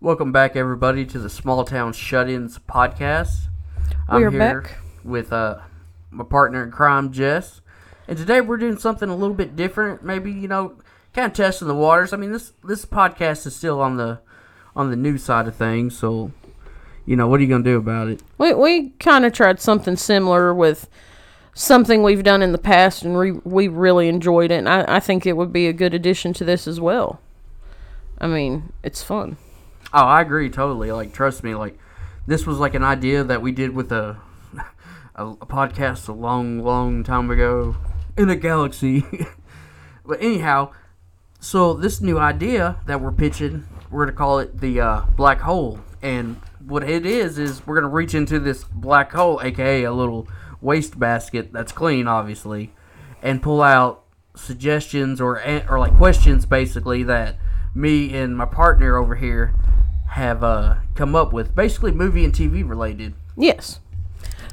Welcome back, everybody, to the Small Town Shut-ins podcast. I'm We are here back. with uh, my partner in crime, Jess, and today we're doing something a little bit different. Maybe you know, kind of testing the waters. I mean, this this podcast is still on the on the new side of things, so you know, what are you gonna do about it? We we kind of tried something similar with something we've done in the past, and we we really enjoyed it. And I, I think it would be a good addition to this as well. I mean, it's fun. Oh, I agree totally. Like, trust me, like this was like an idea that we did with a a, a podcast a long, long time ago in a galaxy. but anyhow, so this new idea that we're pitching, we're gonna call it the uh, black hole, and what it is is we're gonna reach into this black hole, aka a little waste basket that's clean, obviously, and pull out suggestions or or like questions basically that me and my partner over here have uh, come up with, basically movie and TV related. Yes.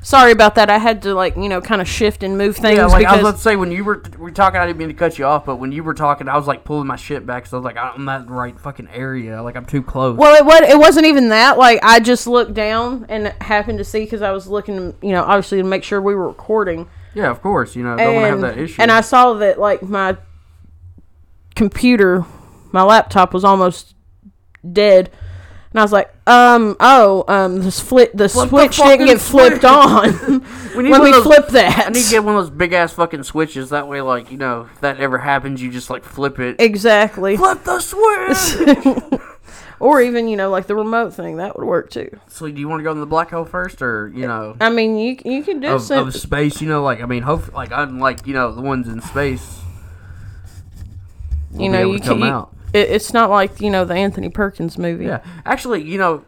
Sorry about that. I had to like you know kind of shift and move things Yeah, like I was about to say when you were we were talking, I didn't mean to cut you off, but when you were talking, I was like pulling my shit back, so I was like, I'm not in the right fucking area, like I'm too close. Well, it was it wasn't even that. Like I just looked down and happened to see because I was looking, you know, obviously to make sure we were recording. yeah, of course, you know, don't want to have that issue. and I saw that like my computer, my laptop was almost dead. And I was like, um, oh, um, this flip, the Flip the switch fucking didn't get flipped switch. on We need when one we of those- flip that. I need to get one of those big ass fucking switches. That way, like you know, if that ever happens, you just like flip it. exactly. Flip the switch. or even, you know, like the remote thing, that would work too. so, do you want to go in the black hole first, or you know, I mean, you you can do of, some. of space? You know, like I mean, hope like unlike you know the ones in space. will you be know, able you to can. come You, out. It, it's not like you know the Anthony Perkins movie. Yeah, actually, you know,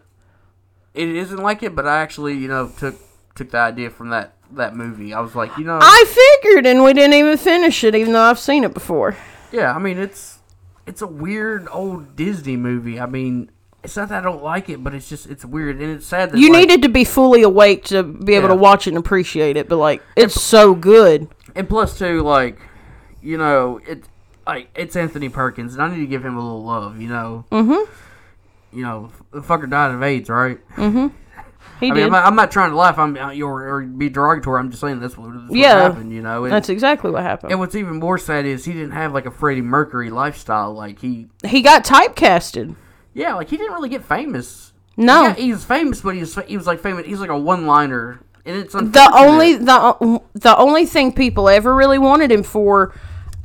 it isn't like it, but I actually, you know, took took the idea from that that movie. I was like, you know, I figured, and we didn't even finish it, even though I've seen it before. yeah, I mean, it's it's a weird old Disney movie. I mean, it's not that I don't like it, but it's just it's weird and it's sad that You like, needed to be fully awake to be able Yeah. to watch it and appreciate it, but like it's so good. and plus too, like, you know, it like it's Anthony Perkins, and I need to give him a little love. You know, Mm-hmm. you know, the fucker died of AIDS, right? He I mean, did. I'm not, I'm not trying to laugh. I'm uh, or, or be derogatory. I'm just saying that's what, that's what happened. You know, and, That's exactly what happened. And what's even more sad is he didn't have like a Freddie Mercury lifestyle. Like he, he got typecasted. yeah, like he didn't really get famous. No. yeah, he was famous, but he was he was like famous. He's like a one liner, and it's The only the the only thing people ever really wanted him for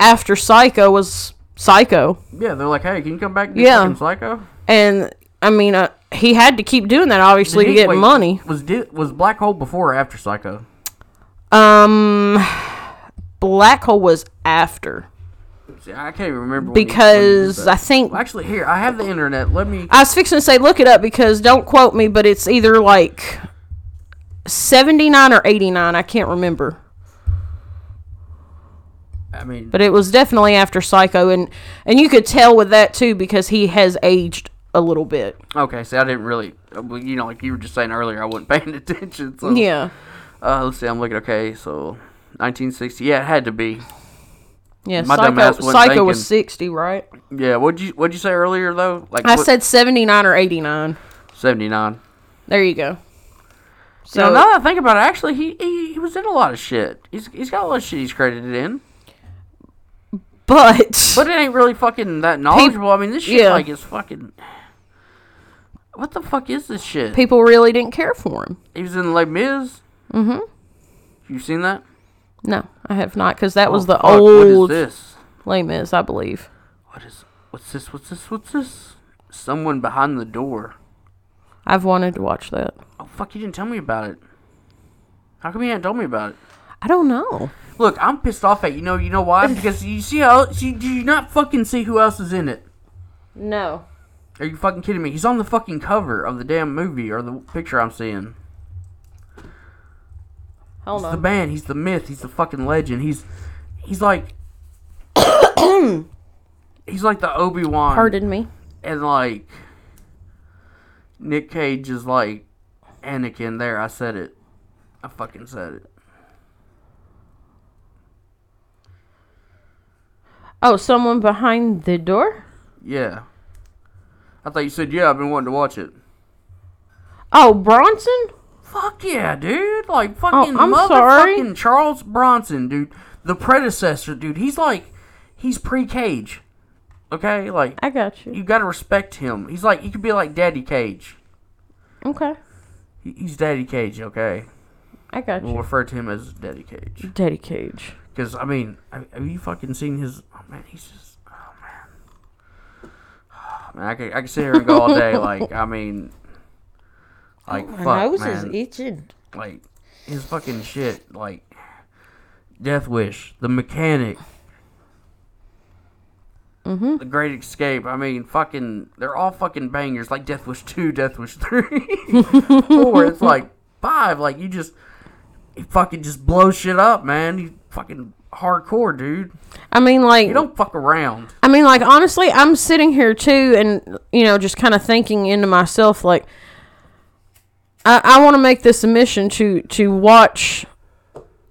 after Psycho was Psycho, yeah. They're like, hey, can you come back and do Yeah. fucking Psycho? and I mean, uh, he had to keep doing that obviously Did to get wait, money. Was did, was Black Hole before or after Psycho? Um, Black Hole was after See, I can't even remember when he- he because. I think Well, actually, here I have the internet. Let me. I was fixing to say look it up because don't quote me, but it's either like seventy nine or eighty nine. I can't remember, I mean, but it was definitely after Psycho, and and you could tell with that too because he has aged a little bit. okay. See, I didn't really. uh, You know, like you were just saying earlier, I wasn't paying attention. So Yeah, Uh, let's see. I'm looking. Okay, so 1960. Yeah, it had to be. yeah. My Psycho, Psycho was sixty, right? Yeah. What'd you What'd you say earlier though? Like I what- said seventy nine or eighty nine. 79. There you go. So So now that I think about it, actually, he, he he was in a lot of shit. He's he's got a lot of shit he's credited in, but but it ain't really fucking that knowledgeable. I mean, this shit yeah. like is fucking. What the fuck is this shit? people really didn't care for him. He was in Les Mis. Mm-hmm. You seen that? No, I have not because that was Oh, the fuck, old is this? Les Mis, I believe. What is? What's this? What's this? What's this? Someone behind the door. I've wanted to watch that. Oh fuck! You didn't tell me about it. How come you hadn't told me about it? I don't know. Look, I'm pissed off at you. Know you know why? Because you see how you, do you not fucking see who else is in it? No. Are you fucking kidding me? He's on the fucking cover of the damn movie or the picture I'm seeing. Hold He's the on. man. He's the myth. He's the fucking legend. He's he's like he's like the Obi Wan Pardon me. and like Nick Cage is like Anakin. There, I said it. I fucking said it. Oh, someone behind the door? Yeah. I thought you said yeah. I've been wanting to watch it. Oh, Bronson? Fuck yeah, dude! Like oh, fucking Oh, I'm sorry. Charles Bronson, dude. The predecessor, dude. He's like, he's pre-Cage. Okay, like I got you. you gotta respect him. He's like, he could be like Daddy Cage. Okay. He's Daddy Cage, okay. I got you. We'll refer to him as Daddy Cage. Daddy Cage. Because I mean, have you fucking seen his? Oh man, he's just. Oh man. Oh, man, I could I could sit here and go all day. Like I mean, like My fuck, nose man. is itching. like his fucking shit. Like Death Wish, The Mechanic, Mm-hmm. The Great Escape. I mean, fucking, they're all fucking bangers. Like Death Wish two, Death Wish three, four. It's like five. Like you just, you fucking just blow shit up, man. You fucking hardcore, dude. I mean, like, You don't fuck around. I mean, like, honestly, I'm sitting here too, and you know, just kind of thinking into myself, like, I, I want to make this a mission to to watch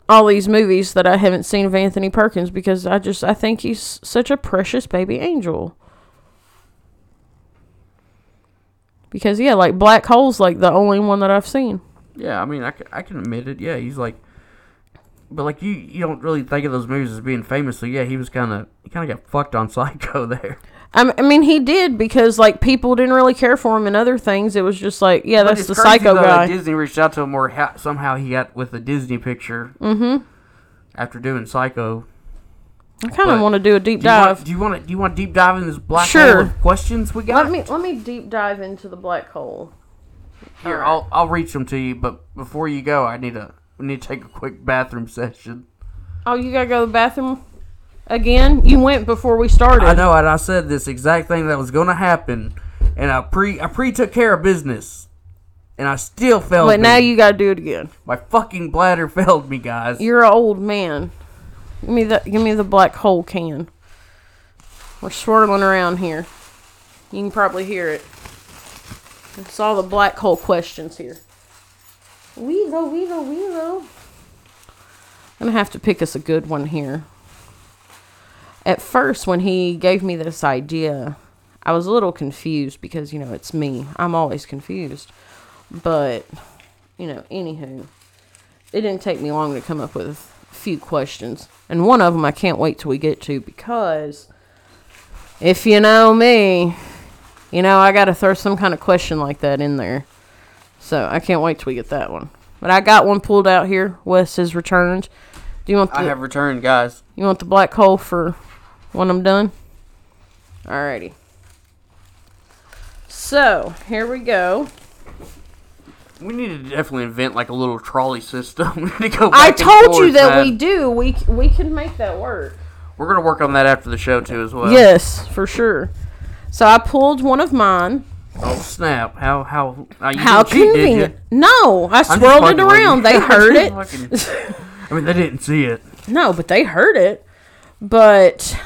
all these movies that I haven't seen of Anthony Perkins because I just I think he's such a precious baby angel. Because yeah, like Black Hole's like the only one that I've seen. Yeah, I mean, I can, I can admit it. Yeah, he's like, but like you, you don't really think of those movies as being famous. So yeah, he was kind of, he kind of got fucked on Psycho there. I m- I mean, he did because like people didn't really care for him in other things. It was just like, yeah, But that's it's the crazy, psycho though, that guy. Disney reached out to him, or ha- somehow he got with the Disney picture Mm-hmm. after doing Psycho. I kind of want to do a deep Do you want, dive. do you want to, do you want to deep dive in this black Sure. hole of questions we got? Let me let me deep dive into the black hole. Here, I'll, I'll reach them to you. But before you go, I need a, we need to take a quick bathroom session. Oh, you gotta go to the bathroom again. You went before we started. I know, and I said this exact thing that was to happen, and I pre, I pre took care of business, and I still failed. But me. now you gotta do it again. My fucking bladder failed me, guys. You're an old man. Give me the give me the black hole can. We're swirling around here. You can probably hear it. It's all the black hole questions here. Weasel, weasel, weasel. I'm gonna have to pick us a good one here. At first, when he gave me this idea, I was a little confused because, you know, it's me. I'm always confused. But, you know, anywho, it didn't take me long to come up with a few questions. And one of them I can't wait till we get to because if you know me, you know, I got to throw some kind of question like that in there. So I can't wait till we get that one. But I got one pulled out here. Wes has returned. Do you want The, I have returned, guys. you want the black hole for when I'm done? Alrighty. So here we go. We need to definitely invent like a little trolley system. we need to go I told you that man. we do. We we can make that work. We're gonna work on that after the show too, as well. Yes, for sure. So I pulled one of mine. Oh snap! How how uh, you How cheat, convenient. No, I swirled it around. They heard it. Fucking- I mean, they didn't see it. No, but they heard it. But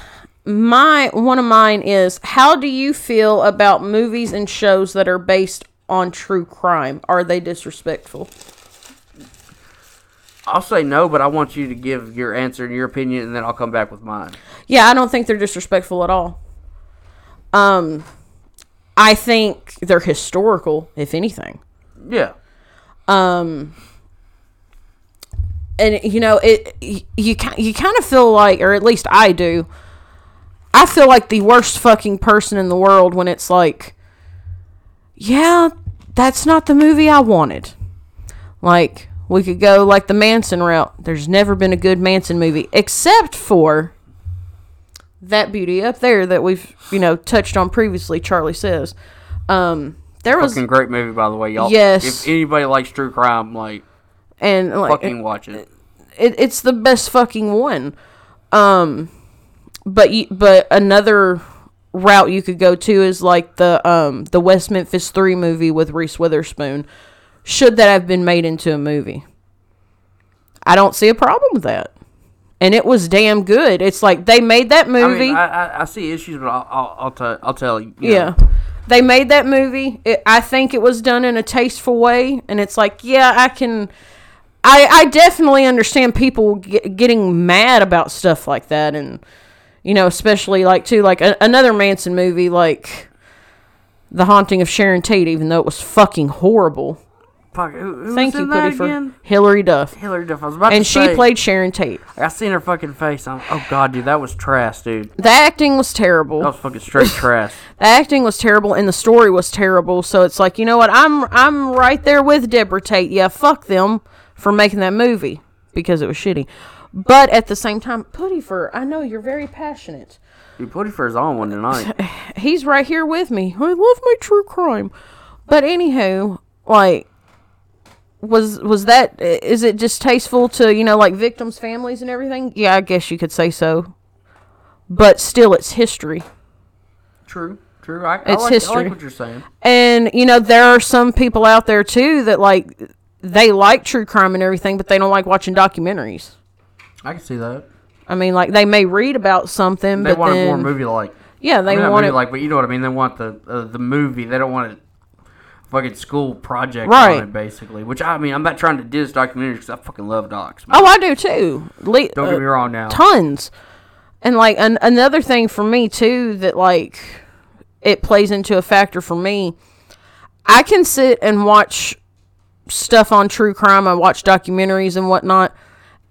my one of mine is how do you feel about movies and shows that are based on true crime? Are they disrespectful? I'll say no, but I want you to give your answer and your opinion, and then I'll come back with mine. Yeah, I don't think they're disrespectful at all. Um I think they're historical, if anything. Yeah. um and you know it you you, ki- you kind of feel like or at least I do I feel like the worst fucking person in the world when it's like yeah that's not the movie I wanted like we could go like the Manson route there's never been a good Manson movie except for that beauty up there that we've you know touched on previously Charlie says um there was Fucking great movie, by the way, y'all. Yes. If anybody likes true crime, like and like fucking watch it. it, it's the best fucking one. Um, but you, but another route you could go to is like the um the West Memphis Three movie with Reese Witherspoon. Should that have been made into a movie? I don't see a problem with that. And it was damn good. It's like they made that I movie. mean, I, I, I see issues, but I'll I'll, I'll, tell I'll tell you. you Yeah. know. They made that movie. It, I think it was done in a tasteful way. And it's like, yeah, I can. I, I definitely understand people get, getting mad about stuff like that. And, you know, especially like, too, like a, another Manson movie, like The Haunting of Sharon Tate, even though it was fucking horrible. Who, who Thank you, Putty, for again? Hilary Duff. Hilary Duff. I was about And to she say, played Sharon Tate. I seen her fucking face. I'm, oh god, dude, that was trash, dude. The acting was terrible. That was fucking straight trash. The acting was terrible and the story was terrible. So it's like, you know what? I'm I'm right there with Deborah Tate. Yeah, fuck them for making that movie because it was shitty. But at the same time, Putty for I know you're very passionate. Dude, Fur's on one tonight. He's right here with me. I love my true crime. But anywho, like was was that is it distasteful to, you know, like victims' families and everything? Yeah, I guess you could say so. But still it's history. True, true. I, I, It's like, I history. like what you're saying. And you know, there are some people out there too that like they like true crime and everything, but they don't like watching documentaries. I can see that. I mean, like they may read about something, but They but want then a more movie like. yeah, they I mean, want it like, but you know what I mean. They want the uh, the movie. They don't want a fucking school project Right. on it, basically. Which I mean, I'm not trying to diss documentaries because I fucking love docs. man. Oh, I do too. Le- don't uh, get me wrong now. tons. And like an- another thing for me too that like it plays into a factor for me. I can sit and watch stuff on true crime. I watch documentaries and whatnot,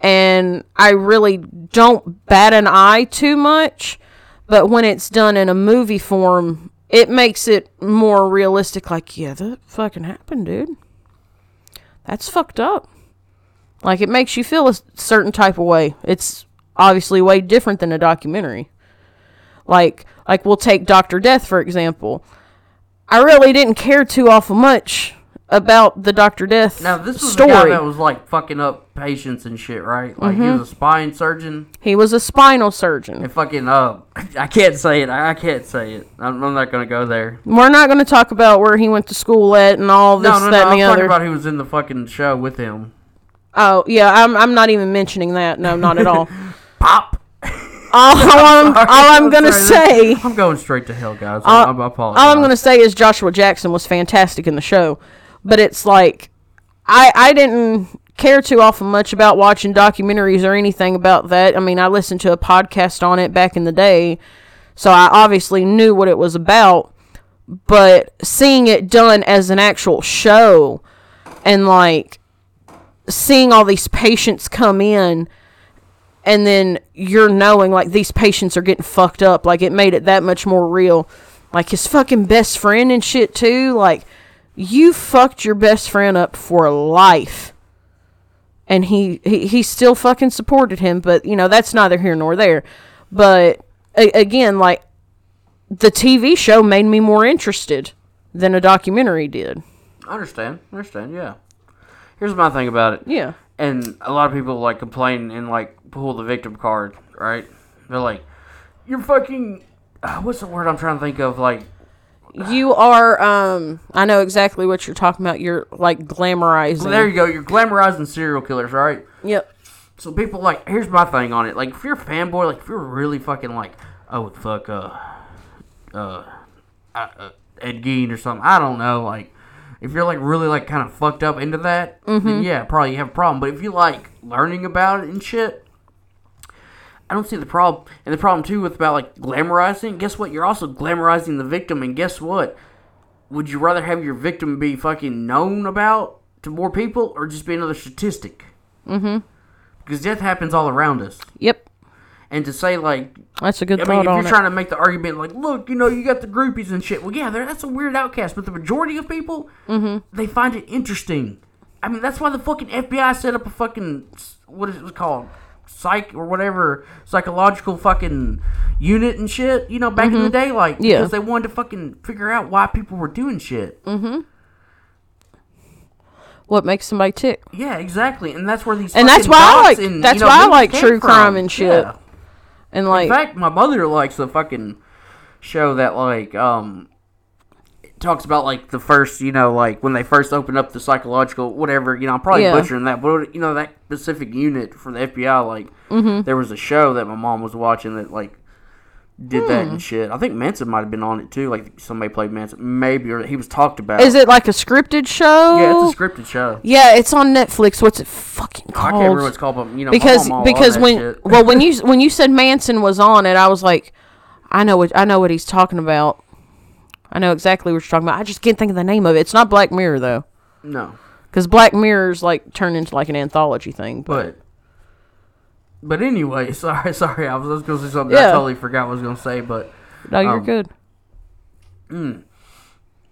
and I really don't bat an eye too much. But when it's done in a movie form, it makes it more realistic. Like, yeah, that fucking happened, dude. That's fucked up. Like, it makes you feel a certain type of way. It's obviously way different than a documentary. Like, like we'll take Doctor Death for example. I really didn't care too awful much about the Doctor Death Now this was story. the guy that was like fucking up patients and shit, right? Like he Mm-hmm. was a spine surgeon. he was a spinal surgeon. And fucking uh, I can't say it. I, can't say it. I'm, I'm not gonna go there. We're not going to talk about where he went to school at and all this, no, no, that, no. and I'm the talking other. about who was in the fucking show with him. oh, yeah, I'm, I'm not even mentioning that. No, not at all. Pop. all, I'm, all I'm I'm going to sorry, say. I'm going straight to hell, guys. Uh, I, I apologize. All I'm going to say is Joshua Jackson was fantastic in the show, but it's like I I didn't care too often much about watching documentaries or anything about that. I mean, I listened to a podcast on it back in the day, so I obviously knew what it was about, but seeing it done as an actual show and like seeing all these patients come in and then you're knowing like these patients are getting fucked up like it made it that much more real like his fucking best friend and shit too like you fucked your best friend up for life and he he, he still fucking supported him but you know that's neither here nor there but a- again like the tv show made me more interested than a documentary did I understand. I understand. Yeah. Here's my thing about it. yeah and a lot of people like complain and like pull the victim card, right? They're like, "You're fucking." Uh, what's the word I'm trying to think of? Like, you are um i know exactly what you're talking about you're like glamorizing there you go. You're glamorizing serial killers, right? yep So people like, here's my thing on it. Like, if you're a fanboy, like if you're really fucking like, oh fuck, uh, uh, uh, uh Ed Gein or something. I don't know. Like, if you're like really like kind of fucked up into that, then yeah, probably you have a problem. But if you like learning about it and shit, I don't see the problem. And the problem too with about like glamorizing. Guess what? You're also glamorizing the victim. And guess what? Would you rather have your victim be fucking known about to more people, or just be another statistic? Mm-hmm. Because death happens all around us. yep And to say like, that's a good I thought mean, if you're it trying to make the argument like, look, you know, you got the groupies and shit. Well, yeah, that's a weird outcast, but the majority of people, Mm-hmm. they find it interesting. I mean, that's why the fucking FBI set up a fucking what is it called, psych or whatever, psychological fucking unit and shit. You know, back in the day, like Mm-hmm. Yeah. because they wanted to fucking figure out why people were doing shit. Mm-hmm. What makes somebody tick Yeah, exactly, and that's where these And that's why I like- and, that's you know, why I like true crime from. and shit. Yeah. and like In fact, my mother likes the fucking show that like um talks about like the first, you know, like when they first opened up the psychological whatever, you know, I'm probably Yeah. butchering that, but you know that specific unit for the FBI like Mm-hmm. there was a show that my mom was watching that like did that Hmm. and shit. I think Manson might have been on it too, like somebody played Manson, maybe or he was talked about. is it like a scripted show Yeah, it's a scripted show. Yeah, it's on Netflix. What's it fucking called? I can't remember what it's called, but you know, because because when shit. well when you when you said Manson was on it, I was like, I know what I know what he's talking about. I know exactly what you're talking about. I just can't think of the name of it. It's not Black Mirror though, No, because Black Mirror's like turned into like an anthology thing. But but but anyway, sorry, sorry. I was, I was going to say something. I totally forgot what I was going to say, but no, you're um, good.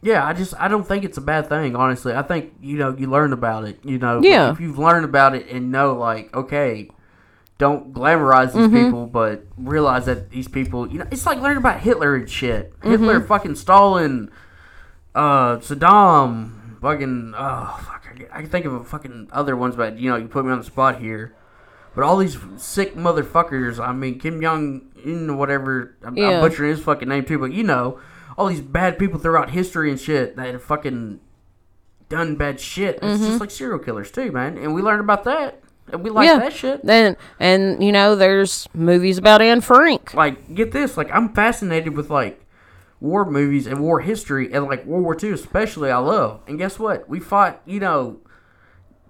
yeah, I just I don't think it's a bad thing. Honestly, I think you know you learn about it. You know, Yeah. If you've learned about it and know like okay. Don't glamorize these Mm-hmm. people, but realize that these people, you know, it's like learning about Hitler and shit. Mm-hmm. Hitler, fucking Stalin, uh, Saddam, fucking, oh, fuck, I can- I can think of a fucking other ones, but you know, you put me on the spot here. But all these sick motherfuckers, I mean, Kim Jong Un, whatever, I'm, Yeah. I'm butchering his fucking name too, but you know, all these bad people throughout history and shit that have fucking done bad shit. It's Mm-hmm. just like serial killers too, man. And we learned about that. And we like yeah. that shit. Then and you know, there's movies about Anne Frank. like get this like i'm fascinated with like war movies and war history and like world war ii especially i love and guess what we fought you know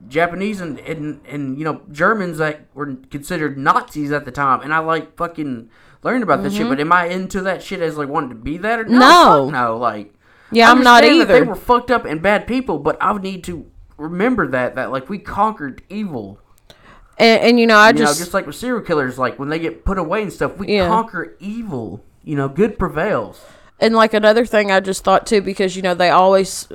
japanese and and, and you know germans that were considered nazis at the time and i like fucking learned about this shit but am i into that shit as like wanting to be that or no Mm-hmm. No. no like Yeah, I'm not that they were fucked up and bad people but i would need to remember that that like we conquered evil And, and you know, I you just, know, just like with serial killers, like when they get put away and stuff, we Yeah. conquer evil. You know, good prevails. and like another thing I just thought too, because you know they always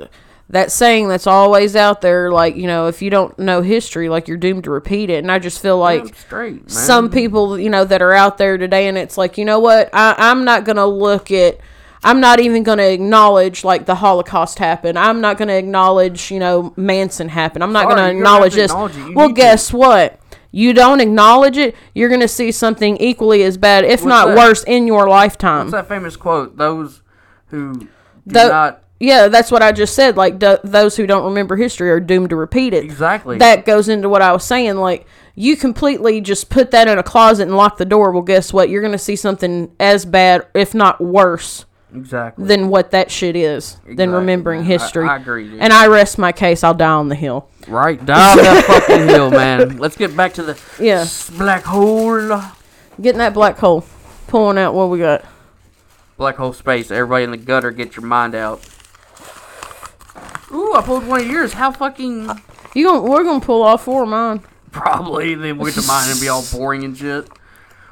that saying that's always out there, like you know, if you don't know history, like you're doomed to repeat it. And I just feel like straight, some people, you know, that are out there today, and it's like, you know what, I, I'm not gonna look at. I'm not even going to acknowledge like the Holocaust happened. I'm not going to acknowledge, you know, Manson happened. I'm not going to you don't have acknowledge this. Well, need to. guess what? You don't acknowledge it, you're going to see something equally as bad, if What's not that? worse, in your lifetime. What's that famous quote? Those who do Tho- not Yeah, that's what I just said. Like th- those who don't remember history are doomed to repeat it. exactly That goes into what I was saying. Like you completely just put that in a closet and lock the door. Well, guess what? You're gonna see something as bad, if not worse, exactly. than what that shit is. Than remembering man. I- history. I agree, dude. And I rest my case. I'll die on the hill. right die on that fucking hill, man. Let's get back to the Yeah. black hole. Getting that black hole, pulling out what we got. Black hole space. Everybody in the gutter, get your mind out. Ooh, I pulled one of yours. How fucking You going we're gonna pull all four of mine. probably then we'll get to mine and be all boring and shit.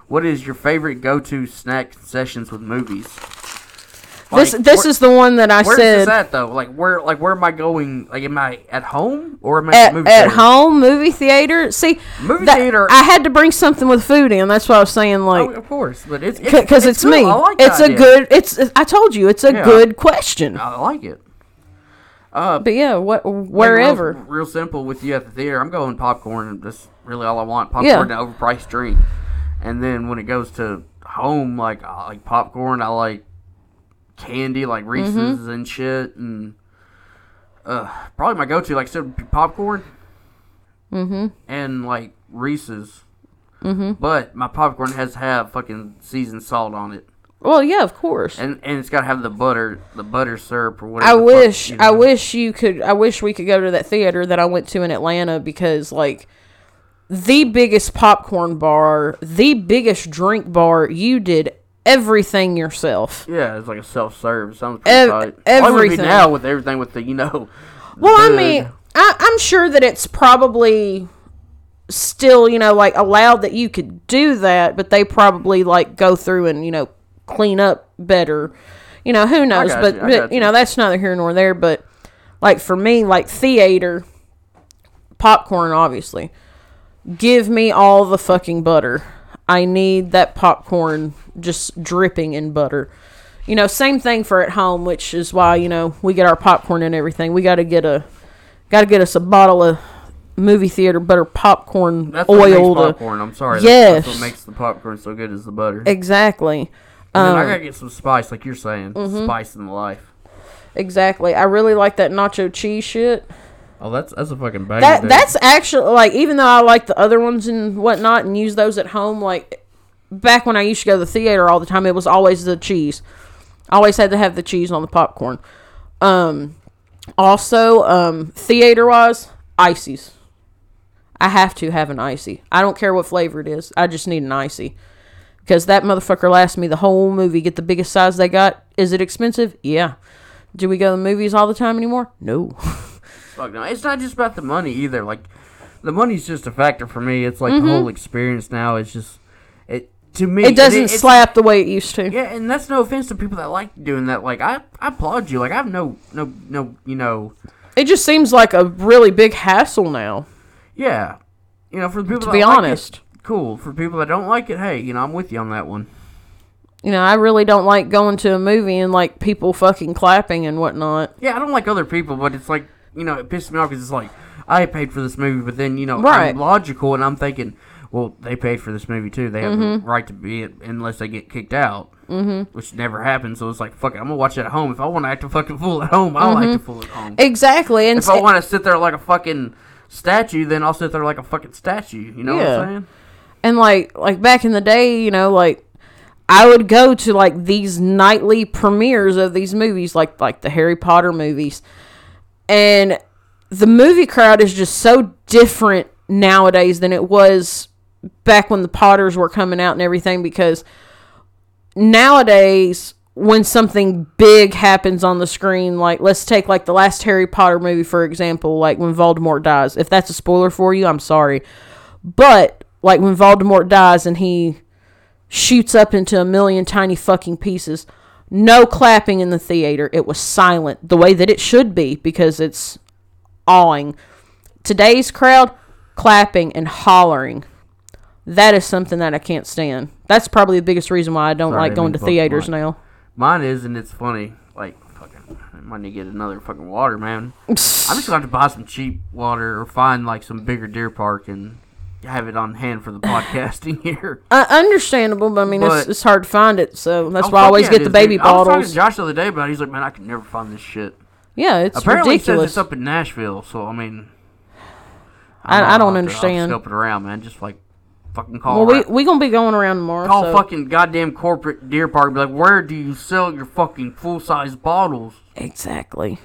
What is your favorite go-to snack sessions with movies? This Like, this where- is the one that I Where's said. this at though? Like where like where am I going? Like am I at home or am I at, at movie at theater? home movie theater. See, Movie that- theater- I had to bring something with food in. That's what I was saying. Oh, Like, of course, but it's because it's, cool. me. I like it's a idea. good. It's. I told you, it's a Yeah. good question. I like it. Uh, But yeah, what wherever. real, real simple with you at the theater. I'm going popcorn. That's really all I want. Popcorn Yeah. and overpriced drink. And then when it goes to home, like I like popcorn. I like candy, like Reese's Mm-hmm. and shit. And uh, probably my go-to, like I said, popcorn. Mm-hmm. and like Reese's. Mm-hmm. But my popcorn has to have fucking seasoned salt on it, Well, yeah, of course. and and it's got to have the butter, the butter syrup or I whatever. fuck, wish. you I wish you could. I wish we could go to that theater that I went to in Atlanta because like. The biggest popcorn bar, the biggest drink bar, you did everything yourself. Yeah, it's like a self serve. Sounds pretty Ev- be everything. now with everything with the you know. Well, I mean, I, I'm sure that it's probably still, you know, like allowed that you could do that, but they probably like go through and you know clean up better. You know, who knows? But you, but you you. know, that's neither here nor there. But like for me, like theater, popcorn, obviously. Give me all the fucking butter. I need that popcorn just dripping in butter. You know, same thing for at home, which is why you know we get our popcorn and everything. We got to get a, got to get us a bottle of movie theater butter popcorn That's what makes oil to popcorn. I'm sorry. That's, that's Yes. what makes the popcorn so good is the butter. exactly, and then I um, gotta get some spice, like you're saying, mm-hmm. spice in the life. exactly. I really like that nacho cheese shit. Oh, that's that's a fucking bang. That that's actually like even though I like the other ones and whatnot and use those at home, like back when I used to go to the theater all the time, it was always the cheese. I always had to have the cheese on the popcorn. Um, also, um, theater wise, ices. I have to have an icy. I don't care what flavor it is. I just need an icy because that motherfucker lasts me the whole movie. Get the biggest size they got. Is it expensive? Yeah. Do we go to the movies all the time anymore? No. Fuck no. It's not just about the money either. Like the money's just a factor for me. It's like the whole experience now. It's just it to me. Mm-hmm. it doesn't it's- slap the way it used to. Yeah, and that's no offense to people that like doing that. Like I, I applaud you. Like I have no, no, no. You know, It just seems like a really big hassle now. yeah. You know, for the people To that be like honest. it, cool. For people that don't like it, hey, you know, I'm with you on that one. You know, I really don't like going to a movie and like people fucking clapping and whatnot. Yeah, I don't like other people, but it's like you know, it pissed me off because it's like I paid for this movie, but then you know, Right. I'm logical, and I'm thinking, well, they paid for this movie too. They have Mm-hmm. the right to be it unless they get kicked out, mm-hmm. which never happens. So it's like, fuck it, I'm gonna watch it at home. If I want to act a fucking fool at home, I'll Mm-hmm. act a fool at home. Exactly. And if I want to sit there like a fucking statue, then I'll sit there like a fucking statue. You know what I'm saying? and like like back in the day, you know, like I would go to like these nightly premieres of these movies, like like the Harry Potter movies, and the movie crowd is just so different nowadays than it was back when the Potters were coming out and everything. Because nowadays, when something big happens on the screen, like let's take like the last Harry Potter movie for example, like when Voldemort dies. If that's a spoiler for you, I'm sorry, but like when Voldemort dies and he shoots up into a million tiny fucking pieces. No clapping in the theater. It was silent, the way that it should be, because it's awing. Today's crowd, clapping and hollering. That is something that I can't stand. That's probably the biggest reason why I don't Sorry, like going to theaters my- now. Mine is, and it's funny. Like fucking, I might need to get another fucking water, man. I'm just gonna have to buy some cheap water or find like some bigger deer park and have it on hand for the podcasting here. Uh, understandable, but I mean, it's, But- it's hard to find it, so that's Oh, why I always yeah, get the baby dude. I was talking bottles. to Josh the other day about. it. He's like, man, I can never find this shit. Yeah, it's Apparently, it says it's up in Nashville. So I mean, I- know, I don't understand. Scope it around, man. Just like fucking call. well, we we gonna be going around tomorrow. call so. fucking goddamn corporate deer park. Be like, where do you sell your fucking full size bottles? Exactly.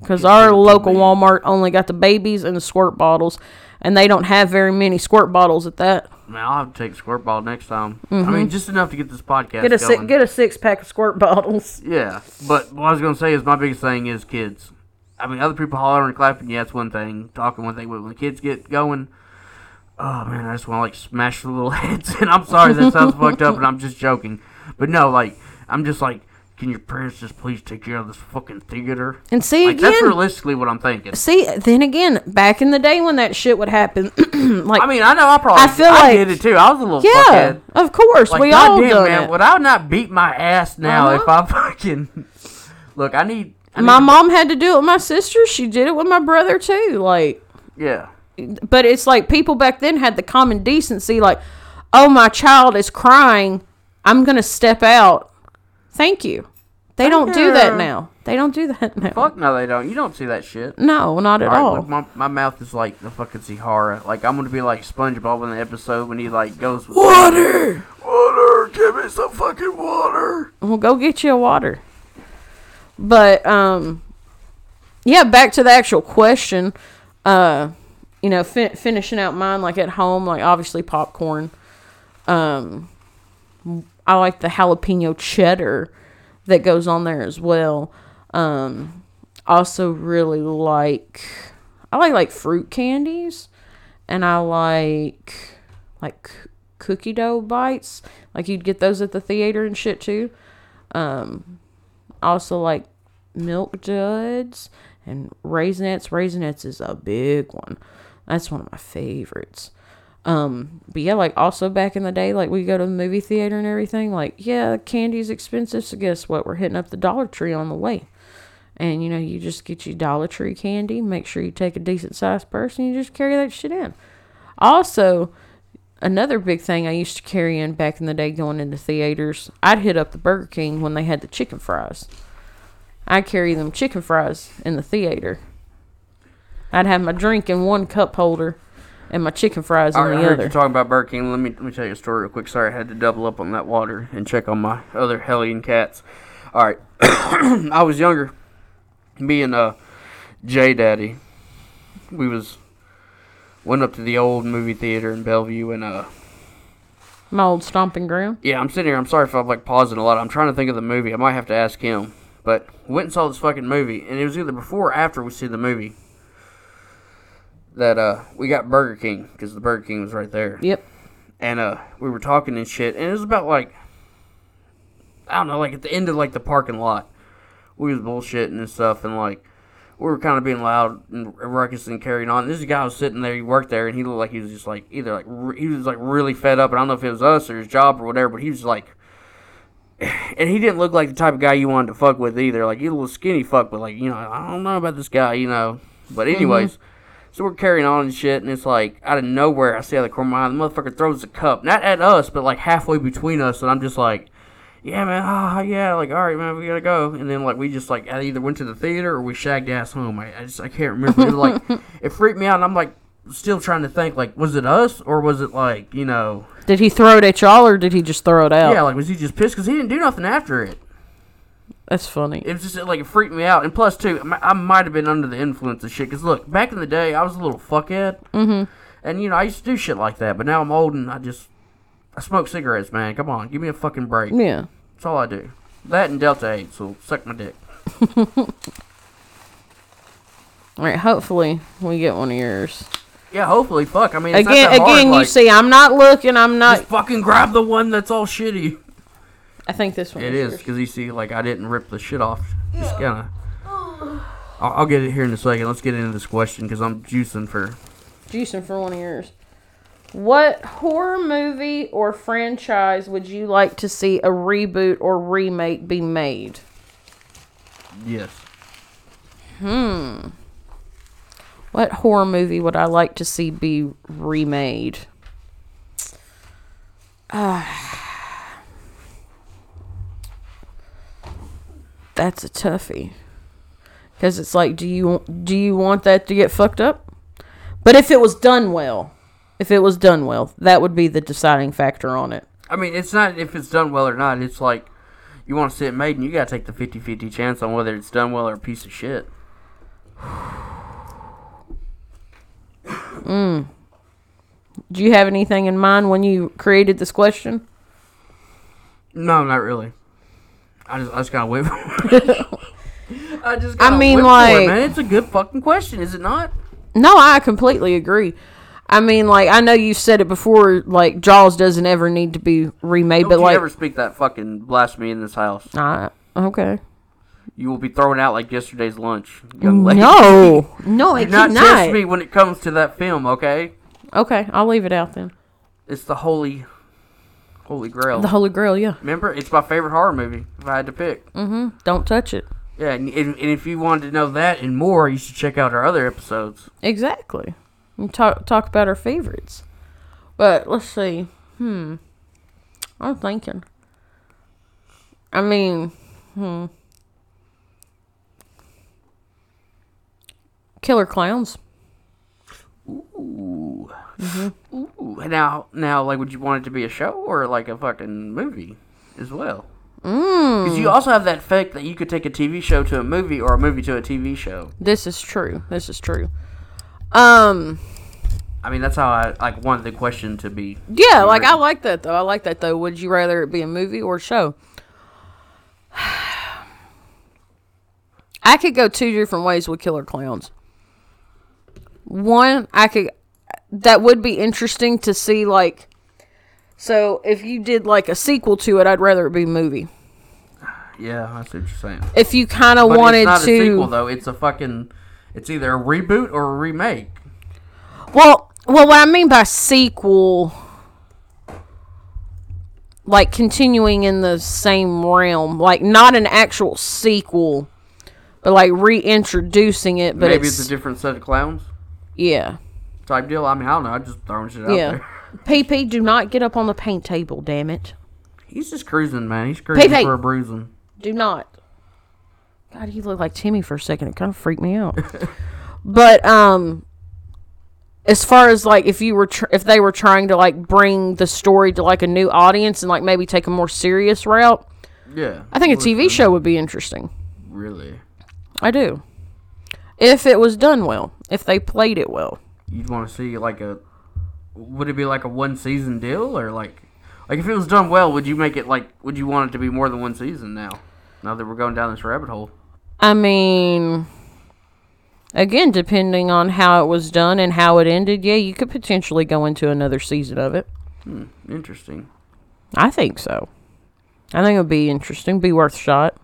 Because our local Walmart only got the babies and the squirt bottles, and they don't have very many squirt bottles at that. Man, I'll have to take a squirt bottle next time. I mean, just enough to get this podcast Mm-hmm. Get a si- get a six pack of squirt bottles. Yeah, but what I was gonna say is my biggest thing is kids. I mean, other people hollering and clapping, yeah, that's one thing. Talking one thing, but when the kids get going, oh man, I just want to like smash the little heads. And I'm sorry that sounds fucked up, and I'm just joking. But no, like I'm just like, can your parents just please take care of this fucking theater? And see Like that's realistically what I'm thinking. see then again, back in the day when that shit would happen, like I mean, I know I probably I feel like- did it too. I was a little yeah, fuckhead. of course Like, we all goddamn, done man, it. would I not beat my ass now Uh-huh. if I fucking look? I need. I need my to- mom had to do it with my sister. She did it with my brother too. Like, Yeah. but it's like people back then had the common decency, like, oh, my child is crying. I'm gonna step out. Thank you. They don't do that now. They don't do that now. Fuck no, they don't. You don't see that shit. No, not at all. look, my, my mouth is like the fucking Sahara. Like I'm gonna be like SpongeBob in the episode when he like goes with Water. water. Give me some fucking water. Well, go get you a water. But um, yeah, back to the actual question. Uh, you know, fin- finishing out mine like at home, like obviously popcorn. Um, I like the jalapeno cheddar that goes on there as well. Um, also really like I like like fruit candies, and I like like cookie dough bites. Like you'd get those at the theater and shit too. Um, also like milk duds and raisinets. Raisinets is a big one. That's one of my favorites. Um, but yeah, like also back in the day, like we go to the movie theater and everything. Like, yeah, candy's expensive, so guess what? We're hitting up the Dollar Tree on the way. And you know, you just get your Dollar Tree candy. Make sure you take a decent sized purse and you just carry that shit in. Also, another big thing I used to carry in back in the day going into theaters, I'd hit up the Burger King when they had the chicken fries. I'd carry them chicken fries in the theater. I'd have my drink in one cup holder and my chicken fries right, I the heard you other. talking about Burger King. Let me let me tell you a story real quick. Sorry, I had to double up on that water and check on my other hellion cats. All right, I was younger. Me and uh, J Daddy, we was went up to the old movie theater in Bellevue and uh, My old stomping ground. Yeah, I'm sitting here. I'm sorry if I'm like pausing a lot. I'm trying to think of the movie. I might have to ask him. But went and saw this fucking movie, and it was either before or after we see the movie that uh we got Burger King because the Burger King was right there, Yep. and uh we were talking and shit, and it was about like I don't know, like at the end of like the parking lot, we was bullshitting and stuff, and like we were kind of being loud and ruckus and carrying on. This guy was sitting there, he worked there, and he looked like he was just like either like re- he was like really fed up, and I don't know if it was us or his job or whatever, but he was like and he didn't look like the type of guy you wanted to fuck with either. Like he was a little skinny fuck, but like you know, I don't know about this guy, you know. But anyways, so we're carrying on and shit, and it's like out of nowhere, I see out of the corner of my eye, the motherfucker throws a cup, not at us, but like halfway between us, and I'm just like, yeah, man, ah, yeah, like all right, man, we gotta go. And then like we just like I either went to the theater or we shagged ass home. I, I just I can't remember. It was like it freaked me out, and I'm like still trying to think like was it us or was it like you know Did he throw it at y'all or did he just throw it out? yeah like was he just pissed because he didn't do nothing after it. That's funny. it was just like it freaked me out. And plus, too, I might have been under the influence of shit. Cause look, back in the day, I was a little fuckhead, mm-hmm. and you know I used to do shit like that. But now I'm old and I just I smoke cigarettes, man. Come on, give me a fucking break. Yeah. That's all I do. That and Delta Eight, so suck my dick. All right. Hopefully we get one of yours. Yeah, hopefully, fuck. I mean, it's Again, not that hard, again, you like, see, I'm not looking. I'm not. just fucking grab the one that's all shitty. I think this one. It is because you see, like I didn't rip the shit off. Just kind of. I'll, I'll get it here in a second. Let's get into this question because I'm juicing for. juicing for one of yours. What horror movie or franchise would you like to see a reboot or remake be made? Yes. Hmm. What horror movie would I like to see be remade? that's a toughie. Cuz it's like do you do you want that to get fucked up? But if it was done well, if it was done well, that would be the deciding factor on it. I mean, it's not if it's done well or not. It's like you want to see it made, and you got to take the 50-50 chance on whether it's done well or a piece of shit. Hmm. Do you have anything in mind when you created this question? No, not really. I just, I just gotta wait. For I just. I mean, wait for like- it, man, it's a good fucking question, is it not? No, I completely agree. I mean, like I know you said it before. Like Jaws doesn't ever need to be remade, Don't but you like, ever speak that fucking blasphemy in this house? uh, okay, You will be thrown out like yesterday's lunch, young lady. no, no, I Do not test me when it comes to that film, okay? Okay, I'll leave it out then. It's the holy, holy grail. The Holy Grail, yeah. Remember, it's my favorite horror movie. If I had to pick. Mm-hmm. Don't touch it. Yeah, and, and, and if you wanted to know that and more, you should check out our other episodes. Exactly. And talk talk about our favorites. But let's see. Hmm. I'm thinking. I mean, hmm. Killer Clowns. Ooh. Ooh. Now, now, like, would you want it to be a show or like a fucking movie as well? Because you also have that fact that you could take a TV show to a movie or a movie to a TV show. This is true. This is true. Um. I mean, that's how I like wanted the question to be. Yeah, like I like that though. I like that though. Would you rather it be a movie or a show? I could go two different ways with Killer Clowns. One, I could that would be interesting to see like so if you did like a sequel to it, I'd rather it be a movie. Yeah, I see what you're saying. If you kind of wanted it's not to a sequel though. It's a fucking. It's either a reboot or a remake. Well, well, what I mean by sequel, like continuing in the same realm, like not an actual sequel, but like reintroducing it. But Maybe it's, it's, a different set of clowns yeah, type deal. I mean, I don't know. I'm just throwing shit out yeah. there. PP, do not get up on the paint table. Damn it, He's just cruising, man. He's cruising for a bruising. do not. God, he looked like Timmy for a second. It kind of freaked me out. but um, as far as like if you were tr- if they were trying to like bring the story to like a new audience and like maybe take a more serious route, Yeah. I think a TV show would be interesting. Really, I do. If it was done well, if they played it well. you'd want to see like a. Would it be like a one season deal or like? Like if it was done well, would you make it like? Would you want it to be more than one season now? Now that we're going down this rabbit hole. I mean, again, depending on how it was done and how it ended, yeah, you could potentially go into another season of it. Hmm, interesting. I think so. I think it would be interesting, be worth a shot.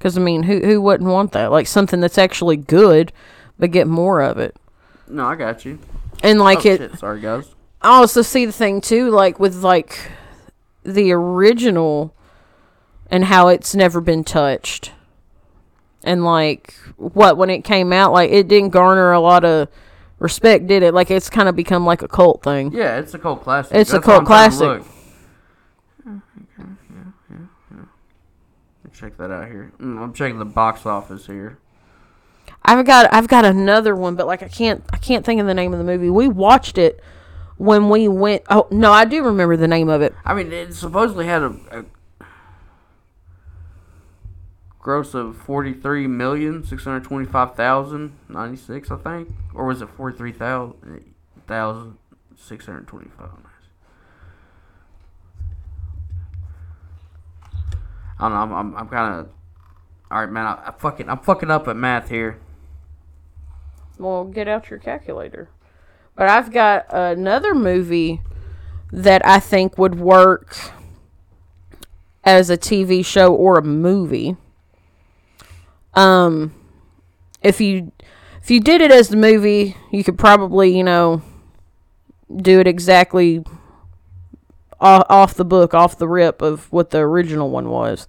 Because I mean, who who wouldn't want that? Like something that's actually good, but get more of it. No, I got you. And like oh, it, shit, sorry guys. Oh, I also see the thing too, like with like the original and how it's never been touched. And like what when it came out, like it didn't garner a lot of respect, did it? Like it's kind of become like a cult thing. Yeah, it's a cult classic. It's a That's what cult I'm trying to classic. Check that out here. Mm, I'm checking the box office here. I've got I've got another one, but like I can't I can't think of the name of the movie. We watched it when we went. Oh no, I do remember the name of it. I mean, it supposedly had a, a gross of forty-three million six hundred twenty-five thousand ninety-six, I think, or was it forty-three thousand thousand six hundred twenty-five? I don't know. I'm, I'm, I'm kind of. All right, man. I, I fucking, I'm fucking up at math here. Well, get out your calculator. But I've got another movie that I think would work as a TV show or a movie. Um if you if you did it as the movie, you could probably, you know, do it exactly off, off the book, off the rip of what the original one was.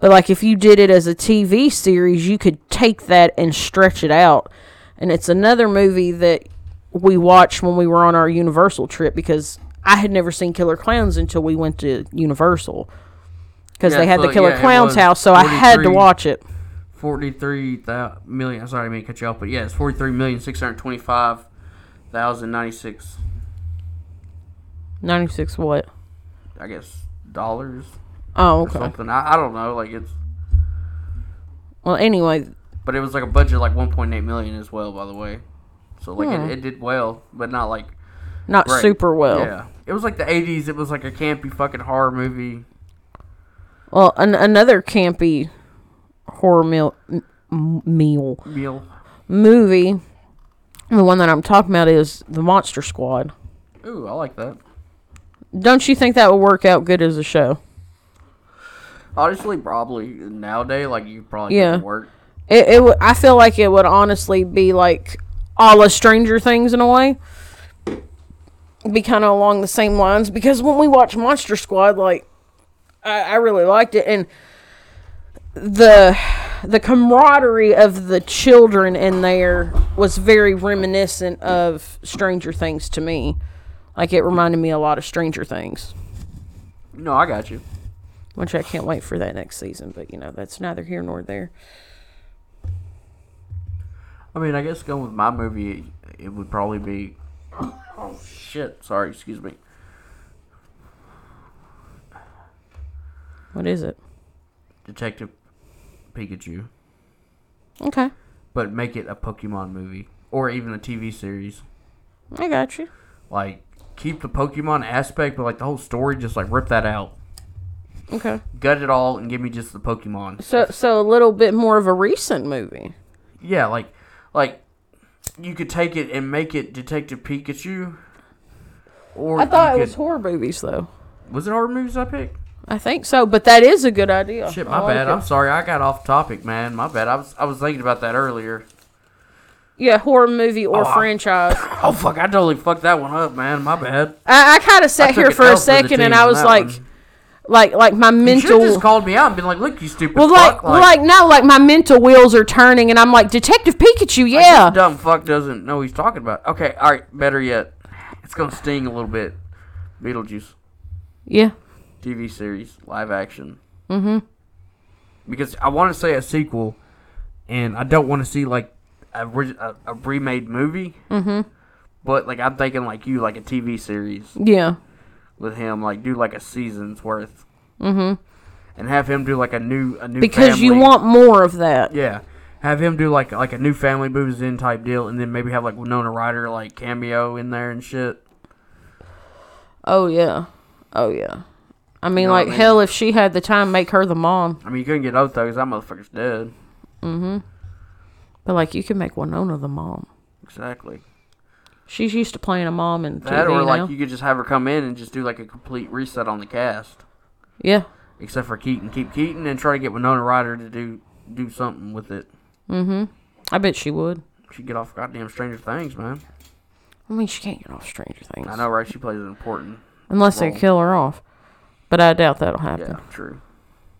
But like if you did it as a TV series, you could take that and stretch it out. And it's another movie that we watched when we were on our Universal trip because I had never seen Killer Clowns until we went to Universal. Because Yeah, they had so, the Killer yeah, Clowns house, so I had to watch it. Forty-three million. Sorry, I didn't mean cut you off, but yeah, it's forty-three million six hundred twenty-five thousand ninety-six. 96 what? I guess dollars Oh, okay. something. I, I don't know. Like it's, Well, anyway, but it was like a budget of like one point eight million as well. By the way, so like Hmm. it, it did well, but not like not great. super well. Yeah, it was like the eighties. It was like a campy fucking horror movie. Well, an- another campy horror meal, m- meal Meal. movie, the one that I'm talking about is The Monster Squad. Ooh, I like that. Don't you think that would work out good as a show? Honestly, probably nowadays, like you probably Yeah. work. It, it would. I feel like it would honestly be like all of Stranger Things in a way. Be kind of along the same lines because when we watch Monster Squad, like I, I really liked it, and the the camaraderie of the children in there was very reminiscent of Stranger Things to me. Like it reminded me a lot of Stranger Things, No, I got you. which I can't wait for that next season. But you know that's neither here nor there. I mean, I guess going with my movie, it would probably be. Oh shit! Sorry, excuse me. What is it? Detective Pikachu, Okay, but make it a Pokemon movie or even a TV series. I got you. Like keep the Pokemon aspect, but like the whole story, just like rip that out, Okay. gut it all, and give me just the Pokemon. So so a little bit more of a recent movie. Yeah, like like you could take it and make it Detective Pikachu. Or I thought it was horror movies though. was it horror movies I picked? I think so, but that is a good idea. Shit, my like bad. it. I'm sorry. I got off topic, man. My bad. I was I was thinking about that earlier. Yeah, horror movie or Oh, I- franchise. Oh fuck! I totally fucked that one up, man. My bad. I, I kind of sat here for a for second and I was like, one. like, like my mental. just called me out and been like, "Look, you stupid well, fuck!" like, like no, like my mental wheels are turning, and I'm like, Detective Pikachu, like, yeah. this dumb fuck doesn't know what he's talking about. Okay, all right. Better yet, it's gonna sting a little bit. Beetlejuice yeah. TV series, live action. Mm-hmm. Because I want to say a sequel, and I don't want to see like a, a, a remade movie. Mm-hmm. But like I'm thinking like you, like a TV series. Yeah. with him, like do like a season's worth, mm-hmm. and have him do like a new a new Because you want more of that. yeah, have him do like like a new family moves in type deal, and then maybe have like Winona Ryder like cameo in there and shit. Oh yeah. Oh yeah. I mean, know like I mean? hell, if she had the time, make her the mom. I mean, you couldn't get Otho because that motherfucker's dead. But like, you can make Winona the mom. Exactly. She's used to playing a mom in That TV or like now. you could just have her come in and just do like a complete reset on the cast, yeah. except for Keaton. Keep Keaton and try to get Winona Ryder to do do something with it. Mm-hmm. I bet she would. She'd get off goddamn Stranger Things, man. I mean, she can't get off Stranger Things. I know, right? She plays an important. Unless they kill her off. But I doubt that'll happen. Yeah, true.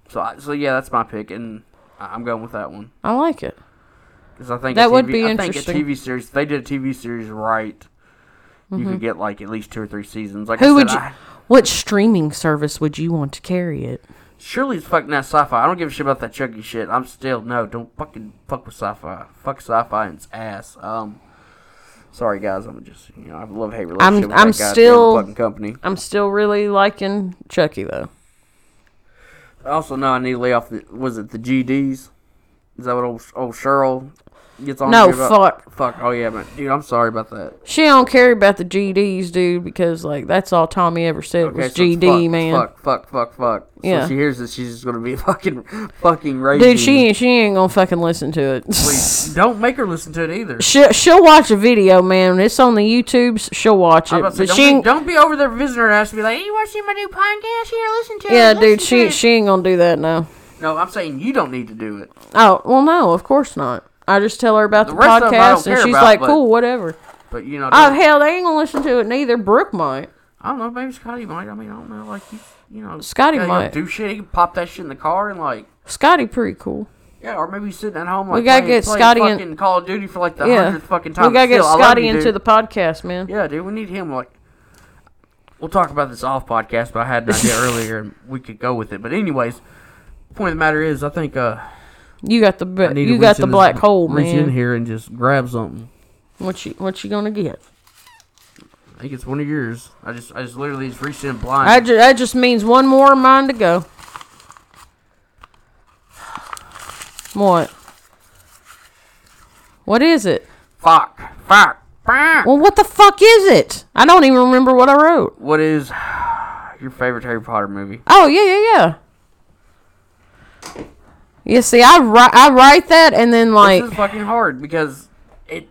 So, I, so yeah, that's my pick, and I'm going with that one I like it. Because I think That a would TV be I interesting. think a TV series. If they did a TV series right, you could get like at least two or three seasons. Like Mm-hmm. Who I would you? I- What streaming service would you want to carry it? Surely it's fucking that Syfy. I don't give a shit about that Chucky shit. I'm still no. Don't fucking fuck with Syfy. Fuck Syfy and its ass. Um, sorry guys. I'm just you know I have a love hate relationship with I'm that goddamn still- fucking company. I'm still really liking Chucky though. I also know I need to lay off the was it the GDs? Is that what old old Cheryl gets on? No, about? fuck. Fuck. Oh yeah, man. Dude, I'm sorry about that. She don't care about the GDs, dude, because like that's all Tommy ever said Okay, was so GD, fuck, man. Fuck, fuck, fuck, fuck. Yeah. So she hears this, she's just gonna be fucking, fucking raging. Dude, she ain't she ain't gonna fucking listen to it. Please, don't make her listen to it either. She'll, she'll watch a video, man. It's on the YouTubes. She'll watch it. to say, But don't, she be, don't be over there visiting her ass and be like, hey, you watching my new podcast? Here, listen to yeah, it. dude, she it." she ain't gonna do that now. No, I'm saying you don't need to do it. Oh well, no, of course not. I just tell her about the, The rest of 'em I don't podcast, and she's about, like, but- "Cool, whatever." But, you know, Oh hell, they ain't gonna listen to it neither. Brooke might. I don't know, maybe Scotty might. I mean, I don't know. Like, you, you know, Scotty might. do shit. He can pop that shit in the car and, like, Scotty pretty cool. yeah, or maybe he's sitting at home, like, gotta playing, get playing Scotty in- Call of Duty for, like, the Yeah, hundredth fucking time. we gotta get Still, Scotty you, into the podcast, man. Yeah, dude, we need him. Like, we'll talk about this off podcast, but I had an idea earlier, and we could go with it. But anyways, point of the matter is, I think uh, You got the I need to you got reach the in this- black hole, man. reach in man. here and just grab something. What you what you gonna get? I think it's one of yours. I just, I just literally just reached in blind. I ju- that just means one more of mine to go. What? What is it? fuck, fuck, fuck. Well, what the fuck is it? I don't even remember what I wrote. What is your favorite Harry Potter movie? Oh yeah, yeah, yeah. You see, I write I write that and then like this is fucking hard because it.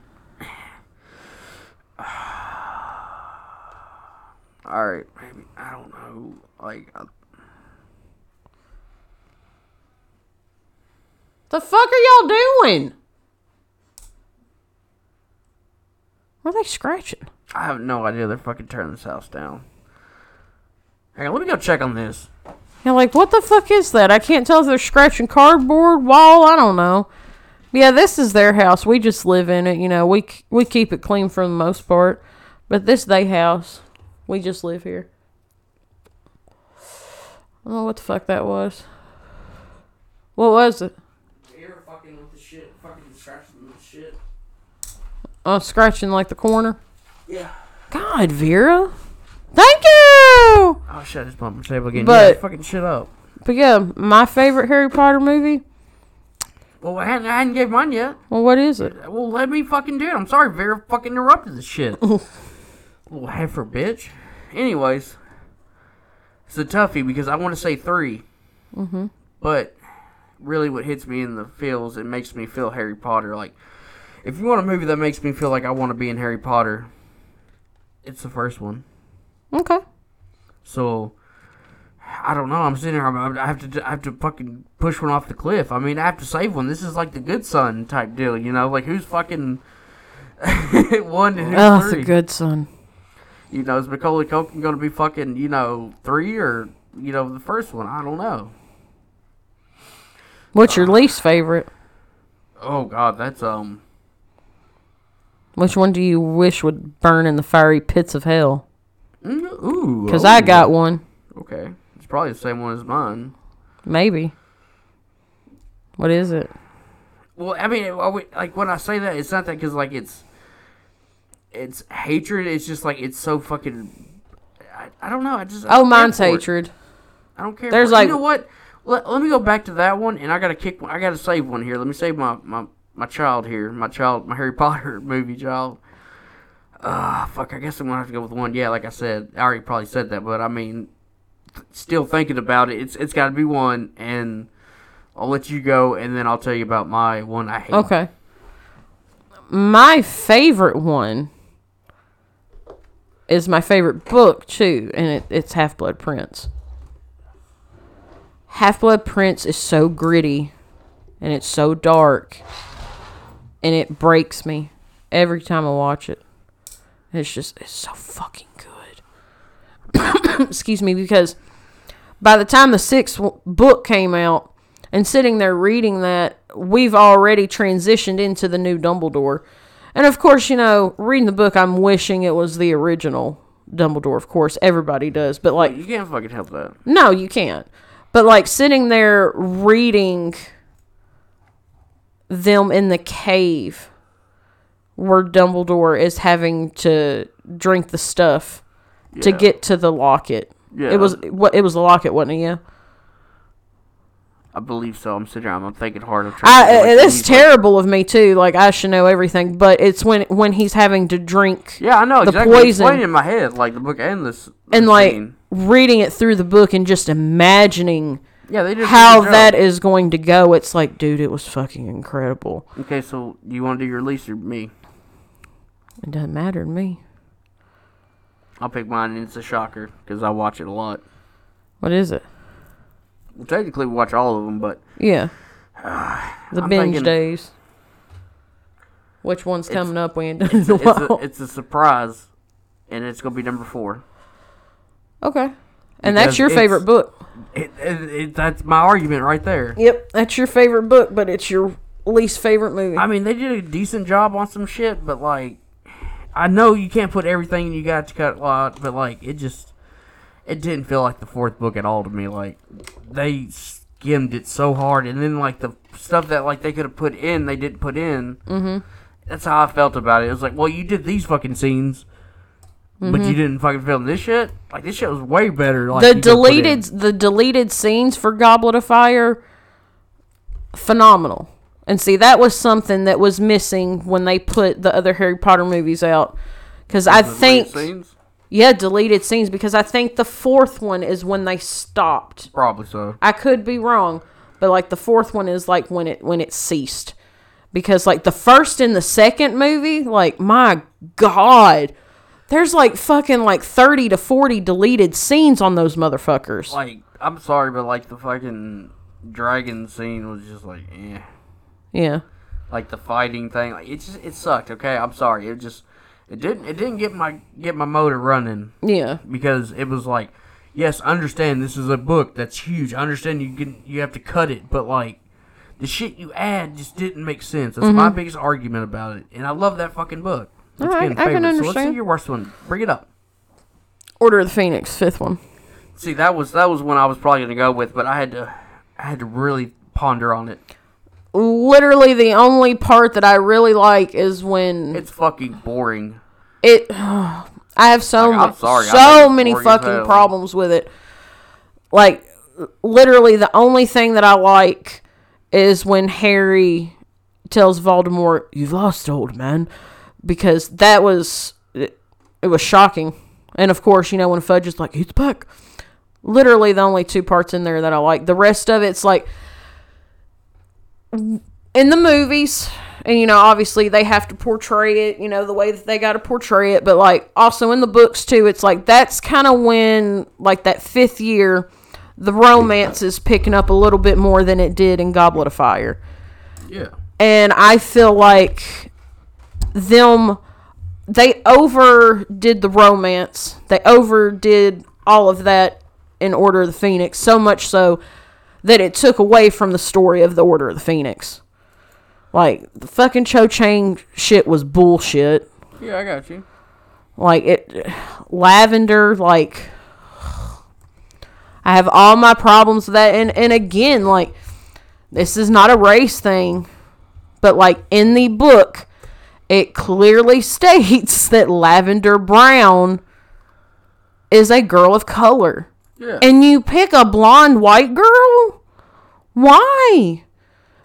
All right, maybe I don't know. Like, uh, the fuck are y'all doing? What are they scratching? I have no idea. They're fucking turning this house down. Hang on, let me go check on this. You're like, what the fuck is that? I can't tell if they're scratching cardboard wall. I don't know. Yeah, this is their house. We just live in it. You know, we we keep it clean for the most part. But this they house. We just live here. I don't know what the fuck that was. What was it? You're fucking with the shit, fucking scratching the shit. Oh, scratching like the corner. Yeah. God, Vera. Thank you. Oh shit! I just bumped my table again. But- yeah, fucking shit up. But yeah, my favorite Harry Potter movie. Well, I hadn't, I hadn't gave mine yet. Well, what is it? Well, let me fucking do it. I'm sorry, Vera fucking interrupted the shit. Little heifer bitch. Anyways, it's a toughie because I want to say 3 Mm-hmm. But really, what hits me in the feels, it makes me feel Harry Potter. Like, if you want a movie that makes me feel like I want to be in Harry Potter, it's the first one. Okay. So I don't know. I'm sitting here. I'm, I have to. I have to fucking push one off the cliff. I mean, I have to save one. This is like the good son type deal. You know, like who's fucking one and who's Oh, three? a good son. You know, is Macaulay Culkin going to be fucking you know three or you know the first one? I don't know. What's your least favorite? Oh God, that's um. Which one do you wish would burn in the fiery pits of hell? Ooh. Because I oh, got one. Okay, it's probably the same one as mine. Maybe. What is it? Well, I mean, like when I say that, it's not that because like it's it's hatred. It's just like it's so fucking. I, I don't know. I just I Oh, mine's for it. hatred. I don't care. There's like- you know what? Let, let me go back to that one, and I gotta kick. one I gotta save one here. Let me save my my my child here. My child, my Harry Potter movie child. Ah, fuck. I guess I'm gonna have to go with one. Yeah, like I said, I already probably said that, but I mean, still thinking about it. It's it's got to be one, and I'll let you go, and then I'll tell you about my one I hate. Okay. My favorite one is my favorite book too, and it, it's Half Blood Prince. Half Blood Prince is so gritty, and it's so dark, and it breaks me every time I watch it. It's just it's so fucking good. Excuse me, because by the time the sixth book came out, and sitting there reading that, we've already transitioned into the new Dumbledore. And of course, you know, reading the book, I'm wishing it was the original Dumbledore. Of course, everybody does. But, like, You can't fucking help that. no, you can't. But, like, sitting there reading them in the cave where Dumbledore is having to drink the stuff to get to the locket. Yeah, It was what it was the locket, wasn't it? Yeah. I believe so. I'm sitting here. I'm thinking hard. Trying. to I, uh, like, it's he's like- terrible of me too. Like I should know everything, but it's when when he's having to drink yeah, I know the exactly. poison. It's playing in my head, like the book and this. and like scene. reading it through the book and just imagining yeah, they just how did a good that is going to go. It's like, dude, it was fucking incredible. Okay, so you want to do your least or me? It doesn't matter to me. I'll pick mine, and it's a shocker because I watch it a lot. What is it? Well, technically, we watch all of them, but Yeah, the I'm binge thinking- days. Which one's It's- coming up? We ain't done in it's, a it's, a, while. it's a surprise, and it's gonna be number four. okay, and that's Because your it's- favorite book. It, it, it, that's my argument right there. Yep, that's your favorite book, but it's your least favorite movie. I mean, they did a decent job on some shit, but like, I know you can't put everything you got to cut a lot, but like, it just, it didn't feel like the fourth book at all to me. Like, they skimmed it so hard, and then like the stuff that like they could have put in, they didn't put in. Mm-hmm. That's how I felt about it. It was like, well, you did these fucking scenes. But you didn't fucking film this shit. Like this shit was way better. Like the could've put in. deleted the deleted scenes for Goblet of Fire phenomenal. And see that was something that was missing when they put the other Harry Potter movies out cuz I think scenes? yeah, deleted scenes because I think the fourth one is when they stopped. probably so. I could be wrong, but like the fourth one is like when it when it ceased. Because like the first and the second movie, like my god, there's like fucking like 30 to 40 deleted scenes on those motherfuckers. Like I'm sorry, but like the fucking dragon scene was just like, eh. Yeah. like the fighting thing. Like it just it sucked. Okay, I'm sorry. It just it didn't it didn't get my get my motor running Yeah. because it was like, yes, understand this is a book that's huge. I understand you can you have to cut it, but like the shit you add just didn't make sense. That's my mm-hmm. biggest argument about it, and I love that fucking book. It's Alright, getting I can favorites. So let's understand. see your worst one. Bring it up. Order of the Phoenix, fifth one. See, that was that was one I was probably gonna go with, but I had to I had to really ponder on it. Literally the only part that I really like is when It's fucking boring. it I have so Like, I'm sorry, I think so it's many boring as fucking hell. problems with it. Like literally the only thing that I like is when Harry tells Voldemort, "You've lost, old man," because that was it, it was shocking. And of course, you know when Fudge is like, "He's back." Literally the only two parts in there that I like. The rest of it's like in the movies and you know obviously they have to portray it you know the way that they got to portray it but like also in the books too it's like that's kind of when like that fifth year the romance is picking up a little bit more than it did in goblet of fire Yeah. and i feel like them they overdid the romance they overdid all of that in order of the phoenix so much so that it took away from the story of the Order of the Phoenix. Like the fucking Cho Chang shit was bullshit. Yeah, I got you. Like it, Lavender. Like I have all my problems with that, and and again, like this is not a race thing, but like in the book, it clearly states that Lavender Brown is a girl of color Yeah. and you pick a blonde white girl why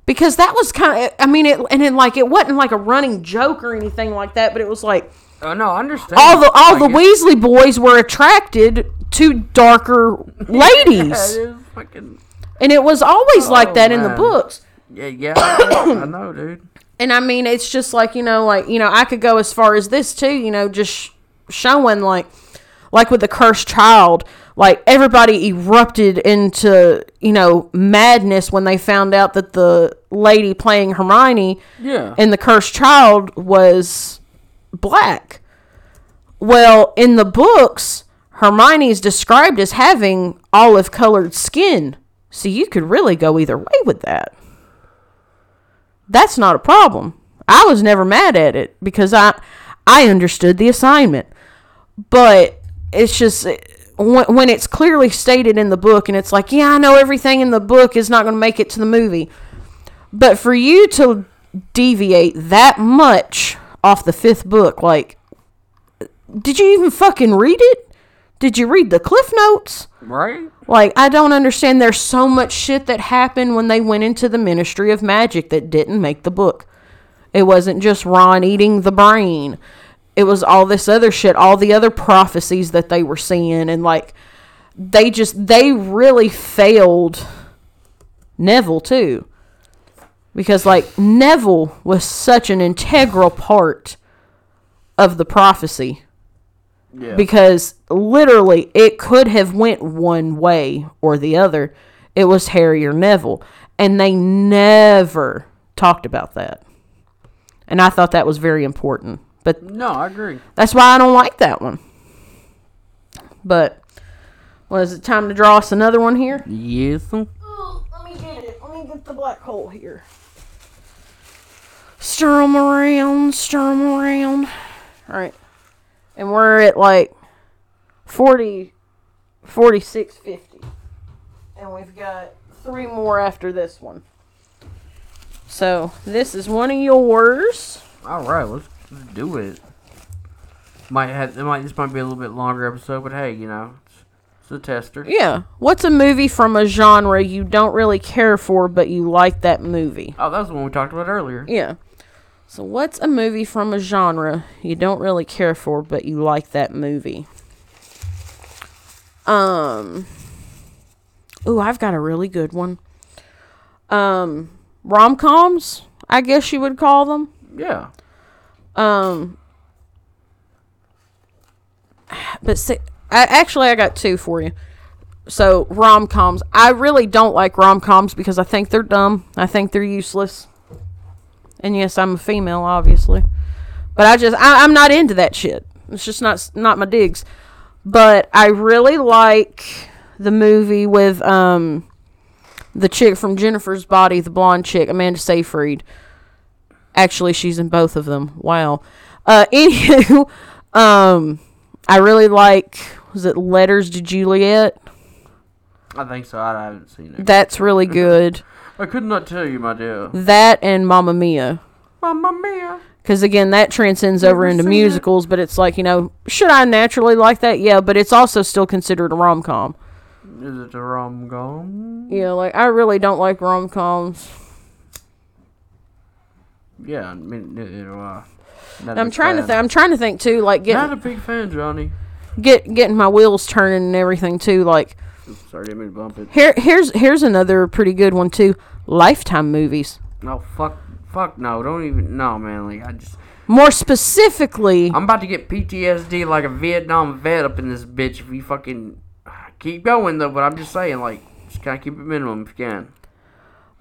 because that was kind of i mean it and it like it wasn't like a running joke or anything like that but it was like Oh no, I understand. all the all Like, the weasley boys were attracted to darker ladies. Yeah, it fucking. And it was always like Oh, that in the books. Yeah, yeah. I I know, dude. And I mean, it's just like, you know, like, you know, I could go as far as this too, you know, just sh- showing like, like with the cursed child, like everybody erupted into, you know, madness when they found out that the lady playing Hermione Yeah. and the cursed child was black. Well, in the books, Hermione's described as having olive colored skin. So you could really go either way with that. That's not a problem. I was never mad at it because I I understood the assignment. But it's just when, it's clearly stated in the book and it's like, yeah, I know everything in the book is not going to make it to the movie. But for you to deviate that much off the fifth book, like, did you even fucking read it? Did you read the cliff notes? Right? Like, I don't understand. There's so much shit that happened when they went into the Ministry of Magic that didn't make the book. It wasn't just Ron eating the brain. It was all this other shit, all the other prophecies that they were seeing, and like, they just they really failed Neville too, because like Neville was such an integral part of the prophecy. Yeah. because literally it could have went one way or the other. It was harry or neville. And they never talked about that. And i thought that was very important but no, I agree. that's why i don't like that one. But was it time to draw us another one here? Yes. let me get it. Let me get the black hole here. Stir them around stir them around. All right and we're at like 40 4650 and we've got three more after this one. So this is one of yours. All right, let's, let's do it. Might have it might this might be a little bit longer episode, but hey, you know, it's, it's a tester. yeah what's a movie from a genre you don't really care for but you like that movie Oh, that was the one we talked about earlier. yeah so what's a movie from a genre you don't really care for but you like that movie um Ooh, I've got a really good one. Um rom-coms, I guess you would call them. Yeah. Um, but see, I, actually, I got two for you. So rom coms, I really don't like rom coms because I think they're dumb. I think they're useless. And yes, I'm a female, obviously, but I just I, I'm not into that shit. It's just not not my digs. But I really like the movie with um the chick from Jennifer's Body, the blonde chick, Amanda Seyfried. Actually, she's in both of them. Wow. Uh, anywho, um, I really like. Was it Letters to Juliet? I think so. I haven't seen it. That's really good. I could not tell you, my dear. That and Mamma Mia. Mamma mia. Because again, that transcends over into seen it. musicals, but it's like, you know, should I naturally like that? Yeah, but it's also still considered a rom com. Is it a rom com? Yeah, like, I really don't like rom coms. Yeah, I mean, you know, uh, I'm trying to fan. think. I'm trying to think too, like getting, Not a big fan, Johnny. get getting my wheels turning and everything too. Like sorry, didn't mean to bump it. here, here's here's another pretty good one too. Lifetime movies. No, fuck, fuck, no, don't even, no, man. Like, I just, More specifically, I'm about to get PTSD like a Vietnam vet up in this bitch if you fucking keep going though. But I'm just saying, like, just kind of keep it minimum if you can.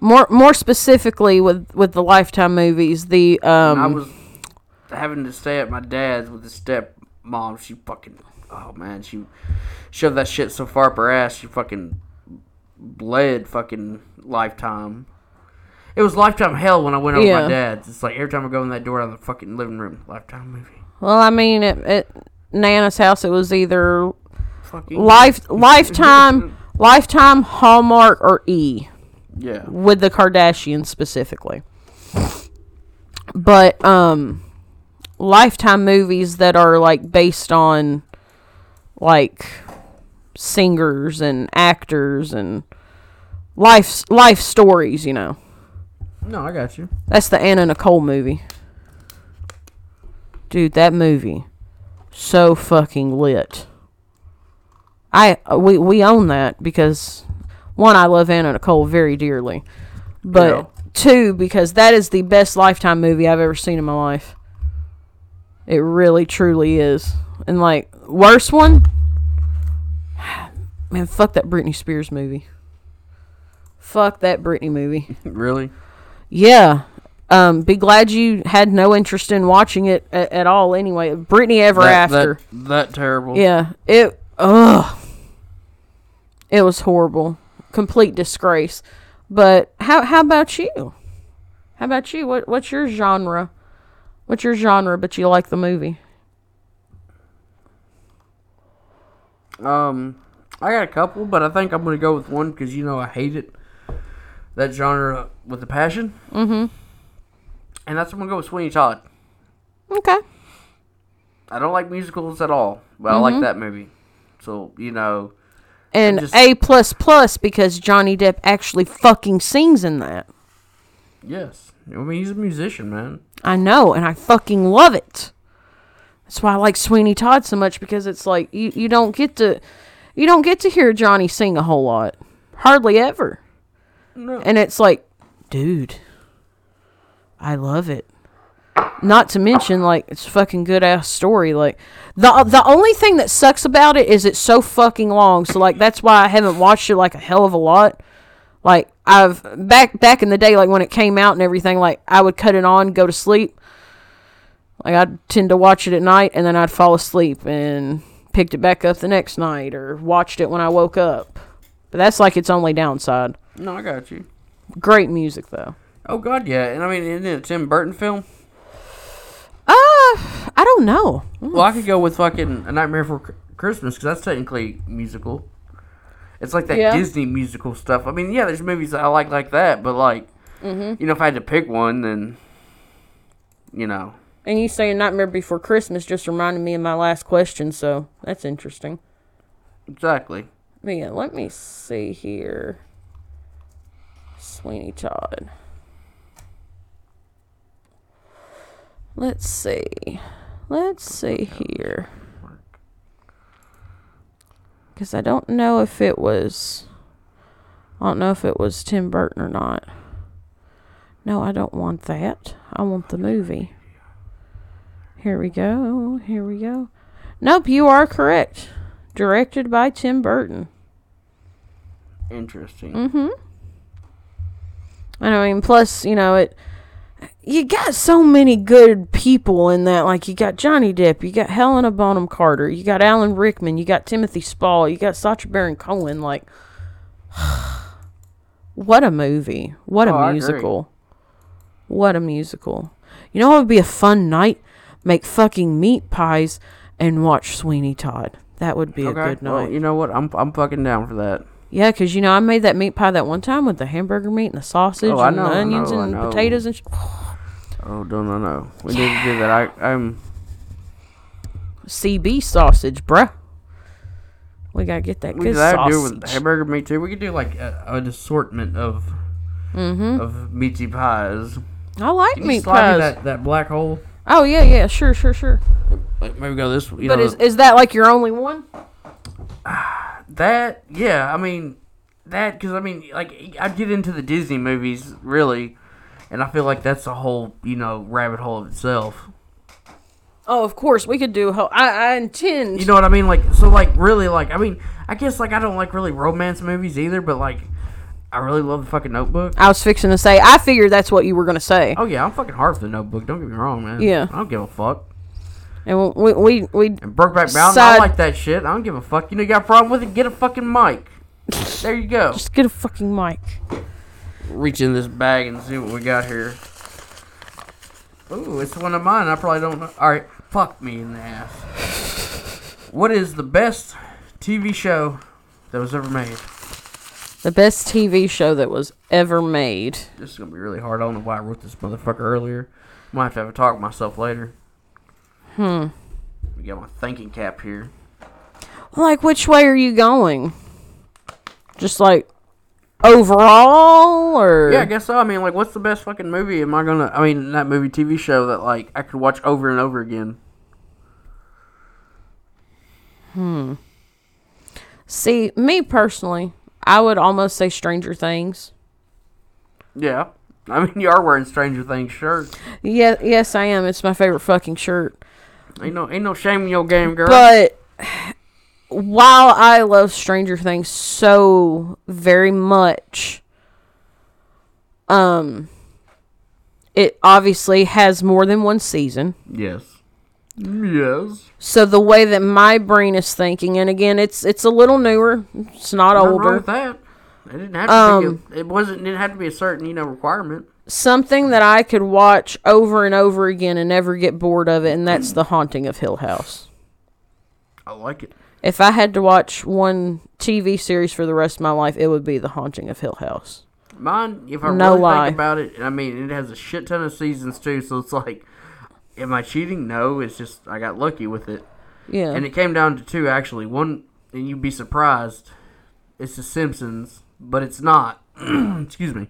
More more specifically with with the Lifetime movies, the um I was having to stay at my dad's with his stepmom. She fucking, oh man, she shoved that shit so far up her ass, she fucking bled fucking lifetime. It was lifetime hell when I went over to Yeah. my dad's. It's like every time I go in that door out of the fucking living room, lifetime movie. well, I mean, at, at Nana's house, it was either Fucking life Lifetime, Lifetime, Hallmark, or E. Yeah. with the Kardashians specifically. But um lifetime movies that are like based on like singers and actors and life life stories, you know. No, I got you. That's the Anna Nicole movie. Dude, that movie so fucking lit. I we we own that because one, I love Anna Nicole very dearly, but Yeah. two, because that is the best Lifetime movie I've ever seen in my life. It really, truly is. And like worst one, man, fuck that Britney Spears movie. Fuck that Britney movie. really? Yeah. Um, be glad you had no interest in watching it at, at all. Anyway, Britney Ever That, After. That, that terrible. Yeah, it. Ugh. It was horrible, complete disgrace. But how how about you? How about you? What what's your genre? What's your genre? But you like the movie? Um, I got a couple, but I think I'm gonna go with one because you know I hate it. That genre with a passion. Mm-hmm. And that's I'm gonna go with Sweeney Todd. Okay. I don't like musicals at all, but I like that movie. So you know, And just- A plus plus because Johnny Depp actually fucking sings in that. yes. I mean, he's a musician, man. I know, and I fucking love it. That's why I like Sweeney Todd so much because it's like you, you don't get to you don't get to hear Johnny sing a whole lot. Hardly ever. No. And it's like, dude, I love it. Not to mention like it's a fucking good ass story. Like the the only thing that sucks about it is it's so fucking long. So like that's why I haven't watched it like a hell of a lot. Like I've back back in the day, like when it came out and everything, like I would cut it on, go to sleep. Like I'd tend to watch it at night and then I'd fall asleep and picked it back up the next night or watched it when I woke up. But that's like its only downside. No, I got you. Great music though. Oh God, yeah. And I mean, isn't it a Tim Burton film? I don't know. Well, I could go with fucking A Nightmare Before Chr- Christmas because that's technically musical. It's like that Yeah. Disney musical stuff. I mean, yeah, there's movies that I like like that, but like, Mm-hmm. you know, if I had to pick one, then you know, And you saying Nightmare Before Christmas just reminded me of my last question, so that's interesting. exactly. But yeah, let me see here. Sweeney Todd. Let's see. Let's see here. Because I don't know if it was. I don't know if it was Tim Burton or not. No, I don't want that. I want the movie. Here we go. Here we go. Nope, you are correct. Directed by Tim Burton. Interesting. Mm-hmm. And I mean, plus, you know, it. You got so many good people in that. Like, you got Johnny Depp, you got Helena Bonham Carter, you got Alan Rickman, you got Timothy Spall, you got Sacha Baron Cohen. Like, what a movie! What a Oh, musical! What a musical! You know what would be a fun night? Make fucking meat pies and watch Sweeney Todd. That would be a good night. Well, you know what? I'm I'm fucking down for that. Yeah, 'cause you know I made that meat pie that one time with the hamburger meat and the sausage Oh, and know, the onions know, and potatoes and sh- Oh, don't no no. We need to do that. I I'm CB sausage, bruh. We gotta get that we good could that do it with hamburger meat too. We could do like a, an assortment of mm-hmm. of meaty pies. I like Can meat pies. that that black hole? Oh yeah, yeah, sure, sure, sure. Like maybe go this. You but know is is that like your only one? that. Yeah, I mean that because I mean like I get into the Disney movies really, and I feel like that's a whole you know rabbit hole of itself. Oh, of course we could do. whole- I I intend. You know what I mean? Like so, like really, like I mean, I guess like I don't like really romance movies either, but like I really love the fucking Notebook. I was fixing to say. I figured that's what you were gonna say. Oh yeah, I'm fucking hard for the Notebook. Don't get me wrong, man. Yeah. I don't give a fuck. And we we we And Brokeback Mountain, Side- I like that shit. I don't give a fuck. You know, you got a problem with it? Get a fucking mic. There you go. just get a fucking mic. Reach in this bag and see what we got here. Ooh, it's one of mine. I probably don't know. All right, fuck me in the ass. What is the best TV show that was ever made? The best TV show that was ever made. This is gonna be really hard. I don't know why I wrote this motherfucker earlier. Might have to have a talk with myself later. Hmm. We got my thinking cap here. Like, which way are you going? Just like overall, or Yeah, I guess so. I mean, like, what's the best fucking movie? Am I gonna? I mean, that movie, TV show that like I could watch over and over again. Hmm. See, me personally, I would almost say Stranger Things. Yeah. I mean, you are wearing Stranger Things shirt. Yeah, yes, I am. It's my favorite fucking shirt. Ain't no, ain't no shame in your game, girl. But while I love Stranger Things so very much, um, it obviously has more than one season. yes. Yes. So the way that my brain is thinking, and again, it's it's a little newer. It's not Nothing wrong older. with that. It didn't have to Um, be. A, it wasn't. It didn't have to be a certain, you know, requirement. Something that I could watch over and over again and never get bored of it, and that's The Haunting of Hill House. I like it. If I had to watch one TV series for the rest of my life, it would be The Haunting of Hill House. Mine, if I No really lie. think about it, I mean, it has a shit ton of seasons too. So it's like, am I cheating? No. It's just I got lucky with it, Yeah. and it came down to two actually. One, and you'd be surprised. It's The Simpsons, but it's not. Excuse me.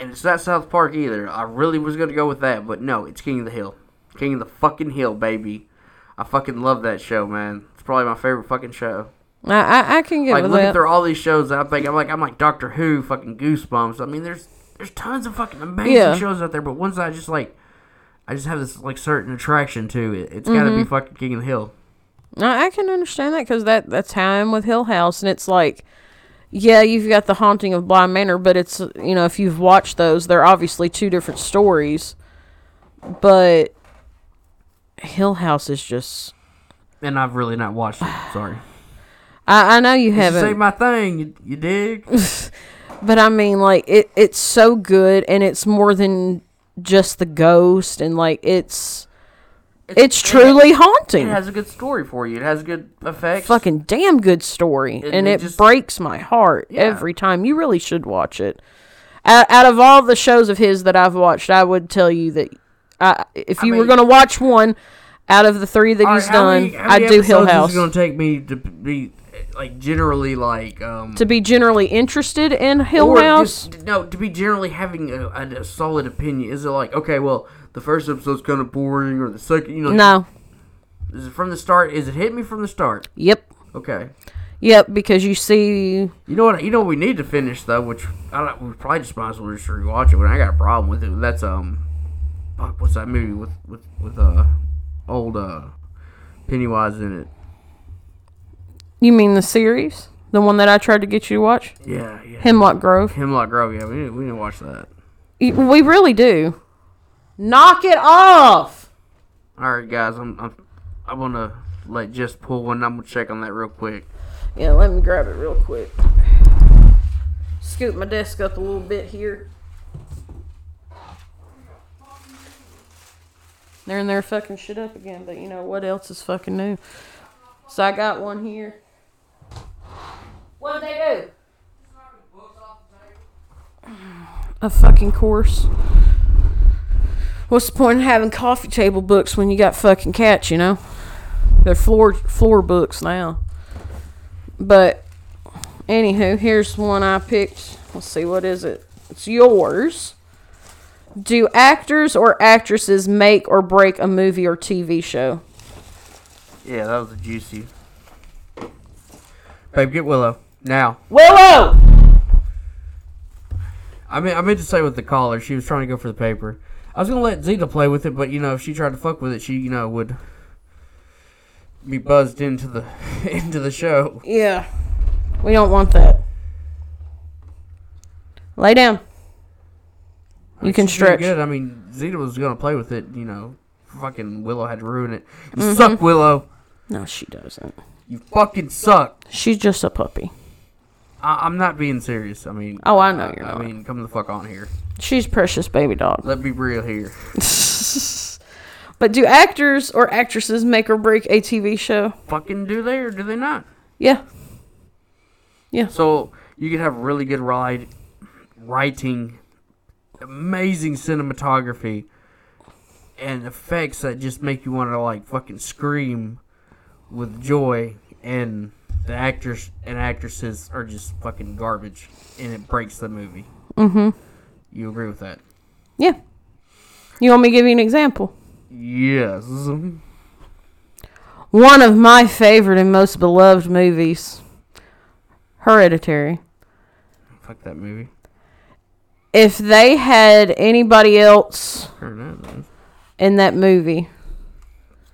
And it's not South Park either. I really was gonna go with that, but no, it's King of the Hill. King of the fucking Hill, baby. I fucking love that show, man. It's probably my favorite fucking show. I, I, can get Like with looking that. through all these shows, I think I'm like I'm like Doctor Who, fucking Goosebumps. I mean, there's there's tons of fucking amazing Yeah. shows out there, but ones I just like, I just have this like certain attraction to it. It's got to Mm-hmm. be fucking King of the Hill. I, I can understand that because that, that's how I'm with Hill House. And it's like, yeah, you've got The Haunting of Bly Manor, but it's, you know, if you've watched those, they're obviously two different stories. But Hill House is just. And I've really not watched it. Sorry, I, I know you haven't, Say my thing. You, you dig? but I mean, like it. It's so good, and it's more than just the ghost, and like it's it's truly It haunting. It has a good story for you. It has good effects. fucking damn good story, And and, it it just- breaks my heart Yeah. every time. You really should watch it. Out, out of all the shows of his that I've watched, I would tell you that I, if I you were going to watch one out of the three that he's right, done, many- I'd do Hill House. Is it gonna take me to be like generally like um to be generally interested in Hill House, just- no, to be generally having a, a, a solid opinion. Is it like okay, well, the first episode's kind of boring, or the second, you know? no, Is it from the start? Is it hit me from the start? yep, Okay. yep, because you see, You know what? You know what we need to finish though, which I don't. We probably just might as well just rewatch it. But I got a problem with it. That's um, fuck, what's that movie with with with uh, old uh, Pennywise in it? you mean the series, the one that I tried to get you to watch, Yeah, yeah. Hemlock Grove. Hemlock Grove. Yeah, we need, we need to watch that. We really do. Knock it off. All right, guys. I'm I'm I'm gonna let just pull one. I'm gonna check on that real quick. Yeah, let me grab it real quick. Scoop my desk up a little bit here. They're they're fucking shit up again, but you know what else is fucking new? So I got one here. What'd they do? A fucking course. What's the point of having coffee table books when you got fucking cats, you know? They're floor floor books now. But anywho, here's one I picked. Let's see what is it? It's yours. Do actors or actresses make or break a movie or TV show? Yeah, that was a juicy. Babe, get Willow now. Willow. I mean, I meant to say with the caller, She was trying to go for the paper. I was gonna let Zeta play with it, but you know, if she tried to fuck with it, she you know would be buzzed into the into the show. Yeah. We don't want that. Lay down. You can stretch. Good. I mean, Zeta was gonna play with it. You know, fucking Willow had to ruin it. You Mm-hmm. suck, Willow. No, she doesn't. You fucking suck. She's just a puppy. I- I'm not being serious. I mean, Oh, I know you're I not. mean, come the fuck on here. She's precious baby dog. Let's be real here. But do actors or actresses make or break a TV show? fucking do they or do they not? Yeah. Yeah. So you could have really good ride, writing, amazing cinematography, and effects that just make you want to like fucking scream with joy. And the actors and actresses are just fucking garbage, and it breaks the movie. Mm-hmm. You agree with that? Yeah. You want me to give you an example? Yes. one of my favorite and most beloved movies, Hereditary. Fuck that movie. If they had anybody else Heard that, though. in that movie,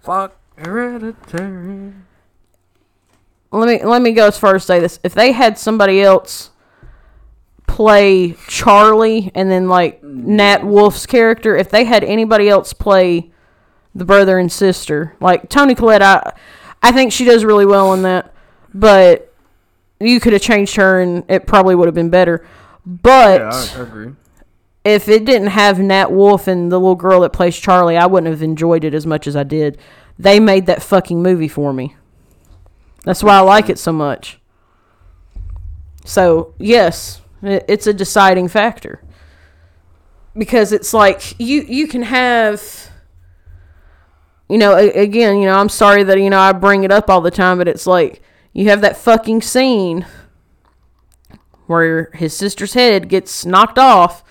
Fuck Hereditary. Let me let me go as far as say this. If they had somebody else play Charlie and then like Nat mm. Wolff's character, if they had anybody else play the brother and sister, like Toni Collette, I I think she does really well in that. But you could have changed her and it probably would have been better. But Yeah, I, I agree. if it didn't have Nat Wolff and the little girl that plays Charlie, I wouldn't have enjoyed it as much as I did. They made that fucking movie for me. That's why I like it so much. So, yes, it's a deciding factor. Because it's like you you can have you know, again, you know, I'm sorry that you know I bring it up all the time, but it's like you have that fucking scene where his sister's head gets knocked off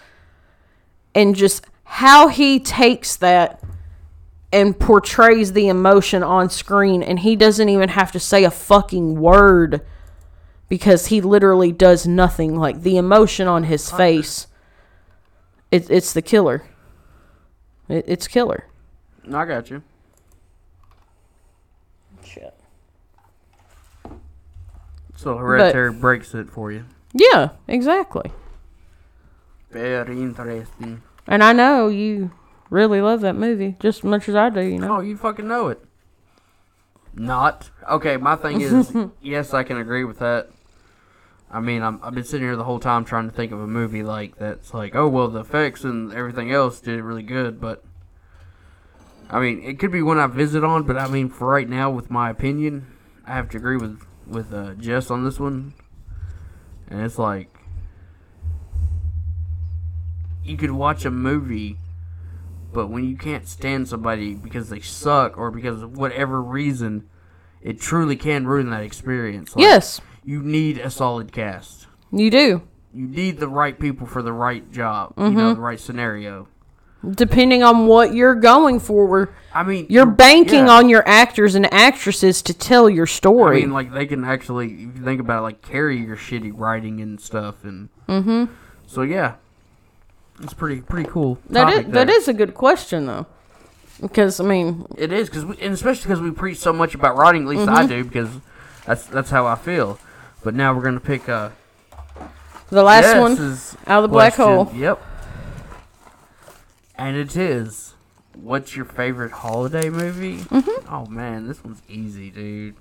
and just how he takes that and portrays the emotion on screen and he doesn't even have to say a fucking word because he literally does nothing like the emotion on his face it, it's the killer it, it's killer I got you. Shit. So Hereditary breaks it for you. yeah exactly Very interesting. and i know you really love that movie just as much as i do you know Oh, you fucking know it. Not okay. My thing is, yes, I can agree with that. I mean, I'm, I've been sitting here the whole time trying to think of a movie like that's like, oh well, the effects and everything else did really good, but I mean, it could be one I visit on, but I mean, for right now, with my opinion, I have to agree with with uh, Jess on this one, and it's like you could watch a movie but when you can't stand somebody because they suck or because of whatever reason, it truly can ruin that experience. Like, yes You need a solid cast. you do You need the right people for the right job. You know, the right scenario. depending on what you're going for I mean, You're banking yeah. on your actors and actresses to tell your story. I mean, like they can actually, if you think about it, like carry your shitty writing and stuff, and mm-hmm. So yeah, it's pretty pretty cool. that is that a good question though, because I mean, It is because, and especially because we preach so much about writing. At least I do because that's that's how I feel. But now we're gonna pick uh the last Jess's one out of the black question. hole. Yep. And it is. What's your favorite holiday movie? Mm-hmm. Oh man, this one's easy, dude.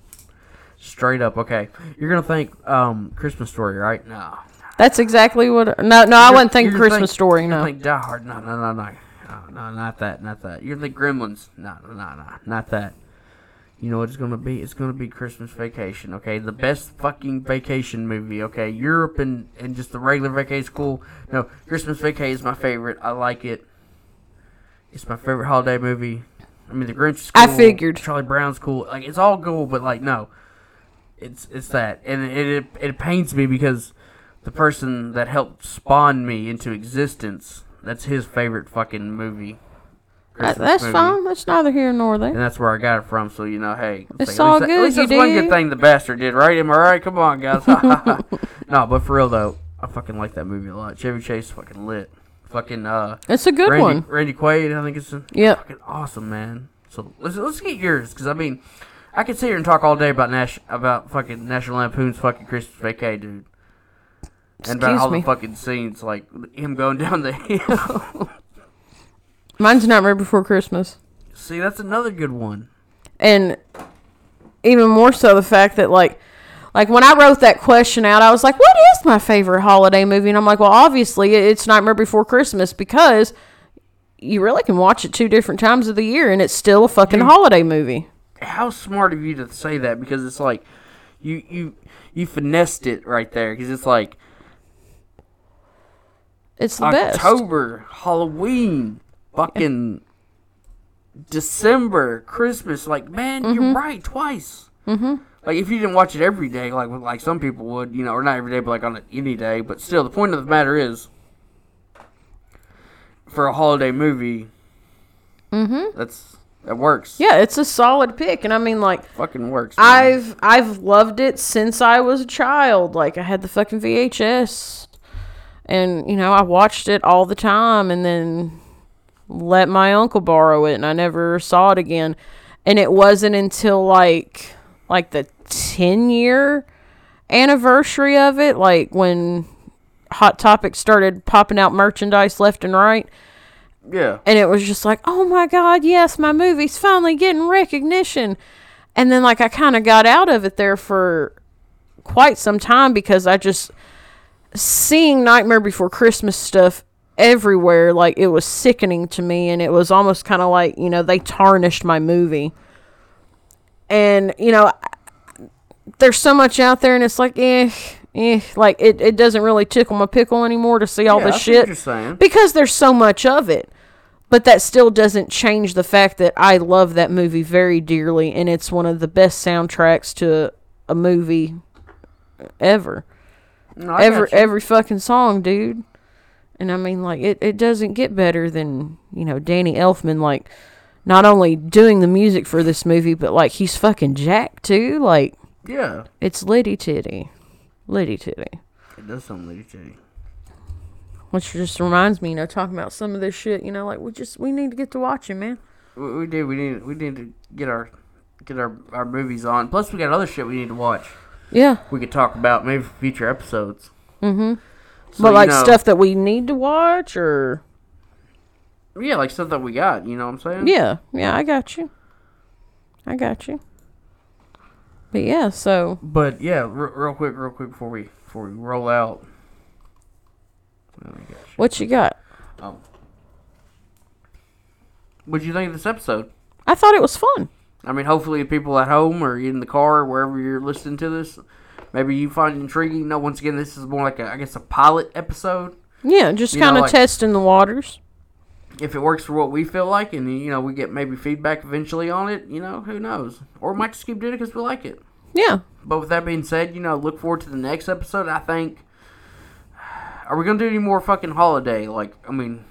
Straight up, okay. You're gonna think um Christmas Story, right? No. That's exactly what. No, no, I You're- wouldn't think you're Christmas Story. No, think Die Hard. No, no, no, no. No, no, not that, not that. You're think Gremlins. No, no, no, no, not that. You know what it's gonna be? It's gonna be Christmas Vacation. Okay, the best fucking vacation movie. Okay, Europe and and just the regular vacation cool. No, Christmas Vacation is my favorite. I like it. It's my favorite holiday movie. I mean, The Grinch is cool. I figured. Charlie Brown's cool. Like it's all cool, but like no, it's it's that, and it it, it pains me because the person that helped spawn me into existence. That's his favorite fucking movie. Christmas that's movie. fine. That's neither here nor there. And that's where I got it from. So you know, hey, It's all at least, good, At least that's one good thing the bastard did, right? Am I right? Come on, guys. no, but for real though, I fucking like that movie a lot. Chevy Chase fucking lit. Fucking uh, It's a good Randy one. Randy Quaid. I think it's Yep. fucking awesome, man. So let's let's get yours because I mean, I could sit here and talk all day about Nash about fucking National Lampoon's fucking Christmas Vacay, dude. And about Excuse all me. the fucking scenes, like him going down the hill. Mine's Nightmare Before Christmas, See, that's another good one. and even more so the fact that like. Like when I wrote that question out, I was like, "What is my favorite holiday movie?" And I'm like, "Well, obviously it's Nightmare Before Christmas because you really can watch it two different times of the year, and it's still a fucking Dude. holiday movie." how smart of you to say that because it's like you you you finessed it right there because it's like It's the best. October, Halloween, fucking December, Christmas. Like man, Mm-hmm. you're right twice. Mm-hmm. Like if you didn't watch it every day, like like some people would, you know, or not every day, but like on any day. But still, the point of the matter is, for a holiday movie, Mm-hmm. that's It works. Yeah, it's a solid pick, and I mean, like, Fucking works. man. I've I've loved it since I was a child. Like, I had the fucking VHS, and you know, I watched it all the time, and then let my uncle borrow it, and I never saw it again. And it wasn't until like like the ten year anniversary of it, like when Hot Topic started popping out merchandise left and right yeah. and it was just like, oh my god, yes, my movie's finally getting recognition. And then like I kind of got out of it there for quite some time because I just seeing Nightmare Before Christmas stuff everywhere like it was sickening to me and it was almost kind of like, you know, they tarnished my movie. And, you know, there's so much out there and it's like, eh, eh, like it, it doesn't really tickle my pickle anymore to see all yeah, this shit because there's so much of it. But that still doesn't change the fact that I love that movie very dearly, and it's one of the best soundtracks to a movie ever. No, every every fucking song, dude. And I mean, like it, it doesn't get better than you know Danny Elfman, like not only doing the music for this movie, but like he's fucking Jack too. Like yeah. it's Liddy Titty, Liddy Titty. It does sound lady titty. Which just reminds me, you know, talking about some of this shit, you know, like we just we need to get to watching, man. We, we did. We need. We need to get our get our, our movies on. Plus, we got other shit we need to watch. Yeah. We could talk about maybe for future episodes. Mm-hmm. So, but you like know- stuff that we need to watch, or Yeah, like stuff that we got. You know what I'm saying? yeah, yeah, I got you. I got you. But yeah, so But yeah, r- real quick, real quick before we before we roll out. Oh, we what you got? Um, What'd you think of this episode? I thought it was fun. I mean, hopefully, people at home or in the car, or wherever you're listening to this, maybe you find it intriguing. No, once again, this is more like a, I guess, a pilot episode. Yeah, just kind of like- testing the waters. If it works for what we feel like, and you know, we get maybe feedback eventually on it, you know, who knows? Or we might just keep doing it because we like it. Yeah. But with that being said, you know, look forward to the next episode. I think. Are we gonna do any more fucking holiday? Like, I mean,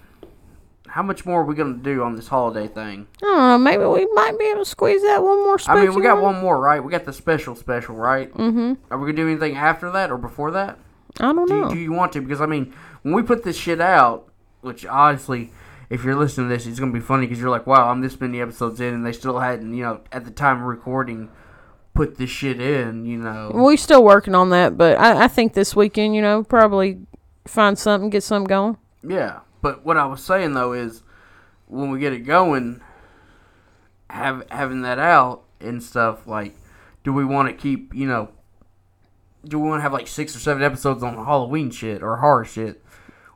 how much more are we gonna do on this holiday thing? I don't know. Maybe we might be able to squeeze that one more. I mean, we got one more, right? We got the special, special, right? Mm-hmm. Are we gonna do anything after that or before that? I don't Do you, know. do you want to? Because I mean, when we put this shit out, which honestly, if you're listening to this, it's gonna be funny because you're like, wow, I'm this many episodes in, and they still hadn't, you know, at the time of recording, put this shit in, you know. we're still working on that, but I, I think this weekend, you know, probably find something, get something going. Yeah, but what I was saying though is, when we get it going, have having that out and stuff like, do we want to keep, you know, do we want to have like six or seven episodes on Halloween shit or horror shit?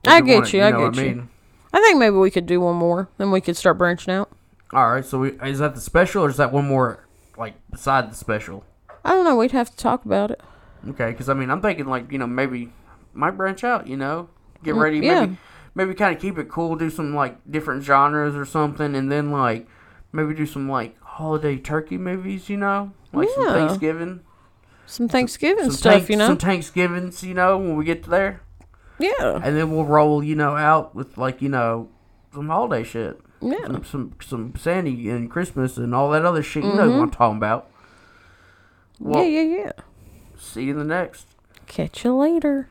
Or I get wanna- you, I know what get you. mean? I think maybe we could do one more, then we could start branching out. All right, so we, is that the special or is that one more like beside the special? I don't know. We'd have to talk about it. Okay, because I mean, I'm thinking like you know maybe might branch out. You know, get Mm, ready. yeah. Maybe maybe kind of keep it cool. Do some like different genres or something, and then like maybe do some like holiday turkey movies. You know, like some Thanksgiving, Some Thanksgiving some stuff, tank- you know. some Thanksgivings. You know, when we get to there, yeah, and then we'll roll. You know, out with like you know some holiday shit. yeah. Some some, some Sandy and Christmas and all that other shit. You know what mm-hmm. I'm talking about. Well, yeah, yeah, yeah. see you in the next. Catch you later.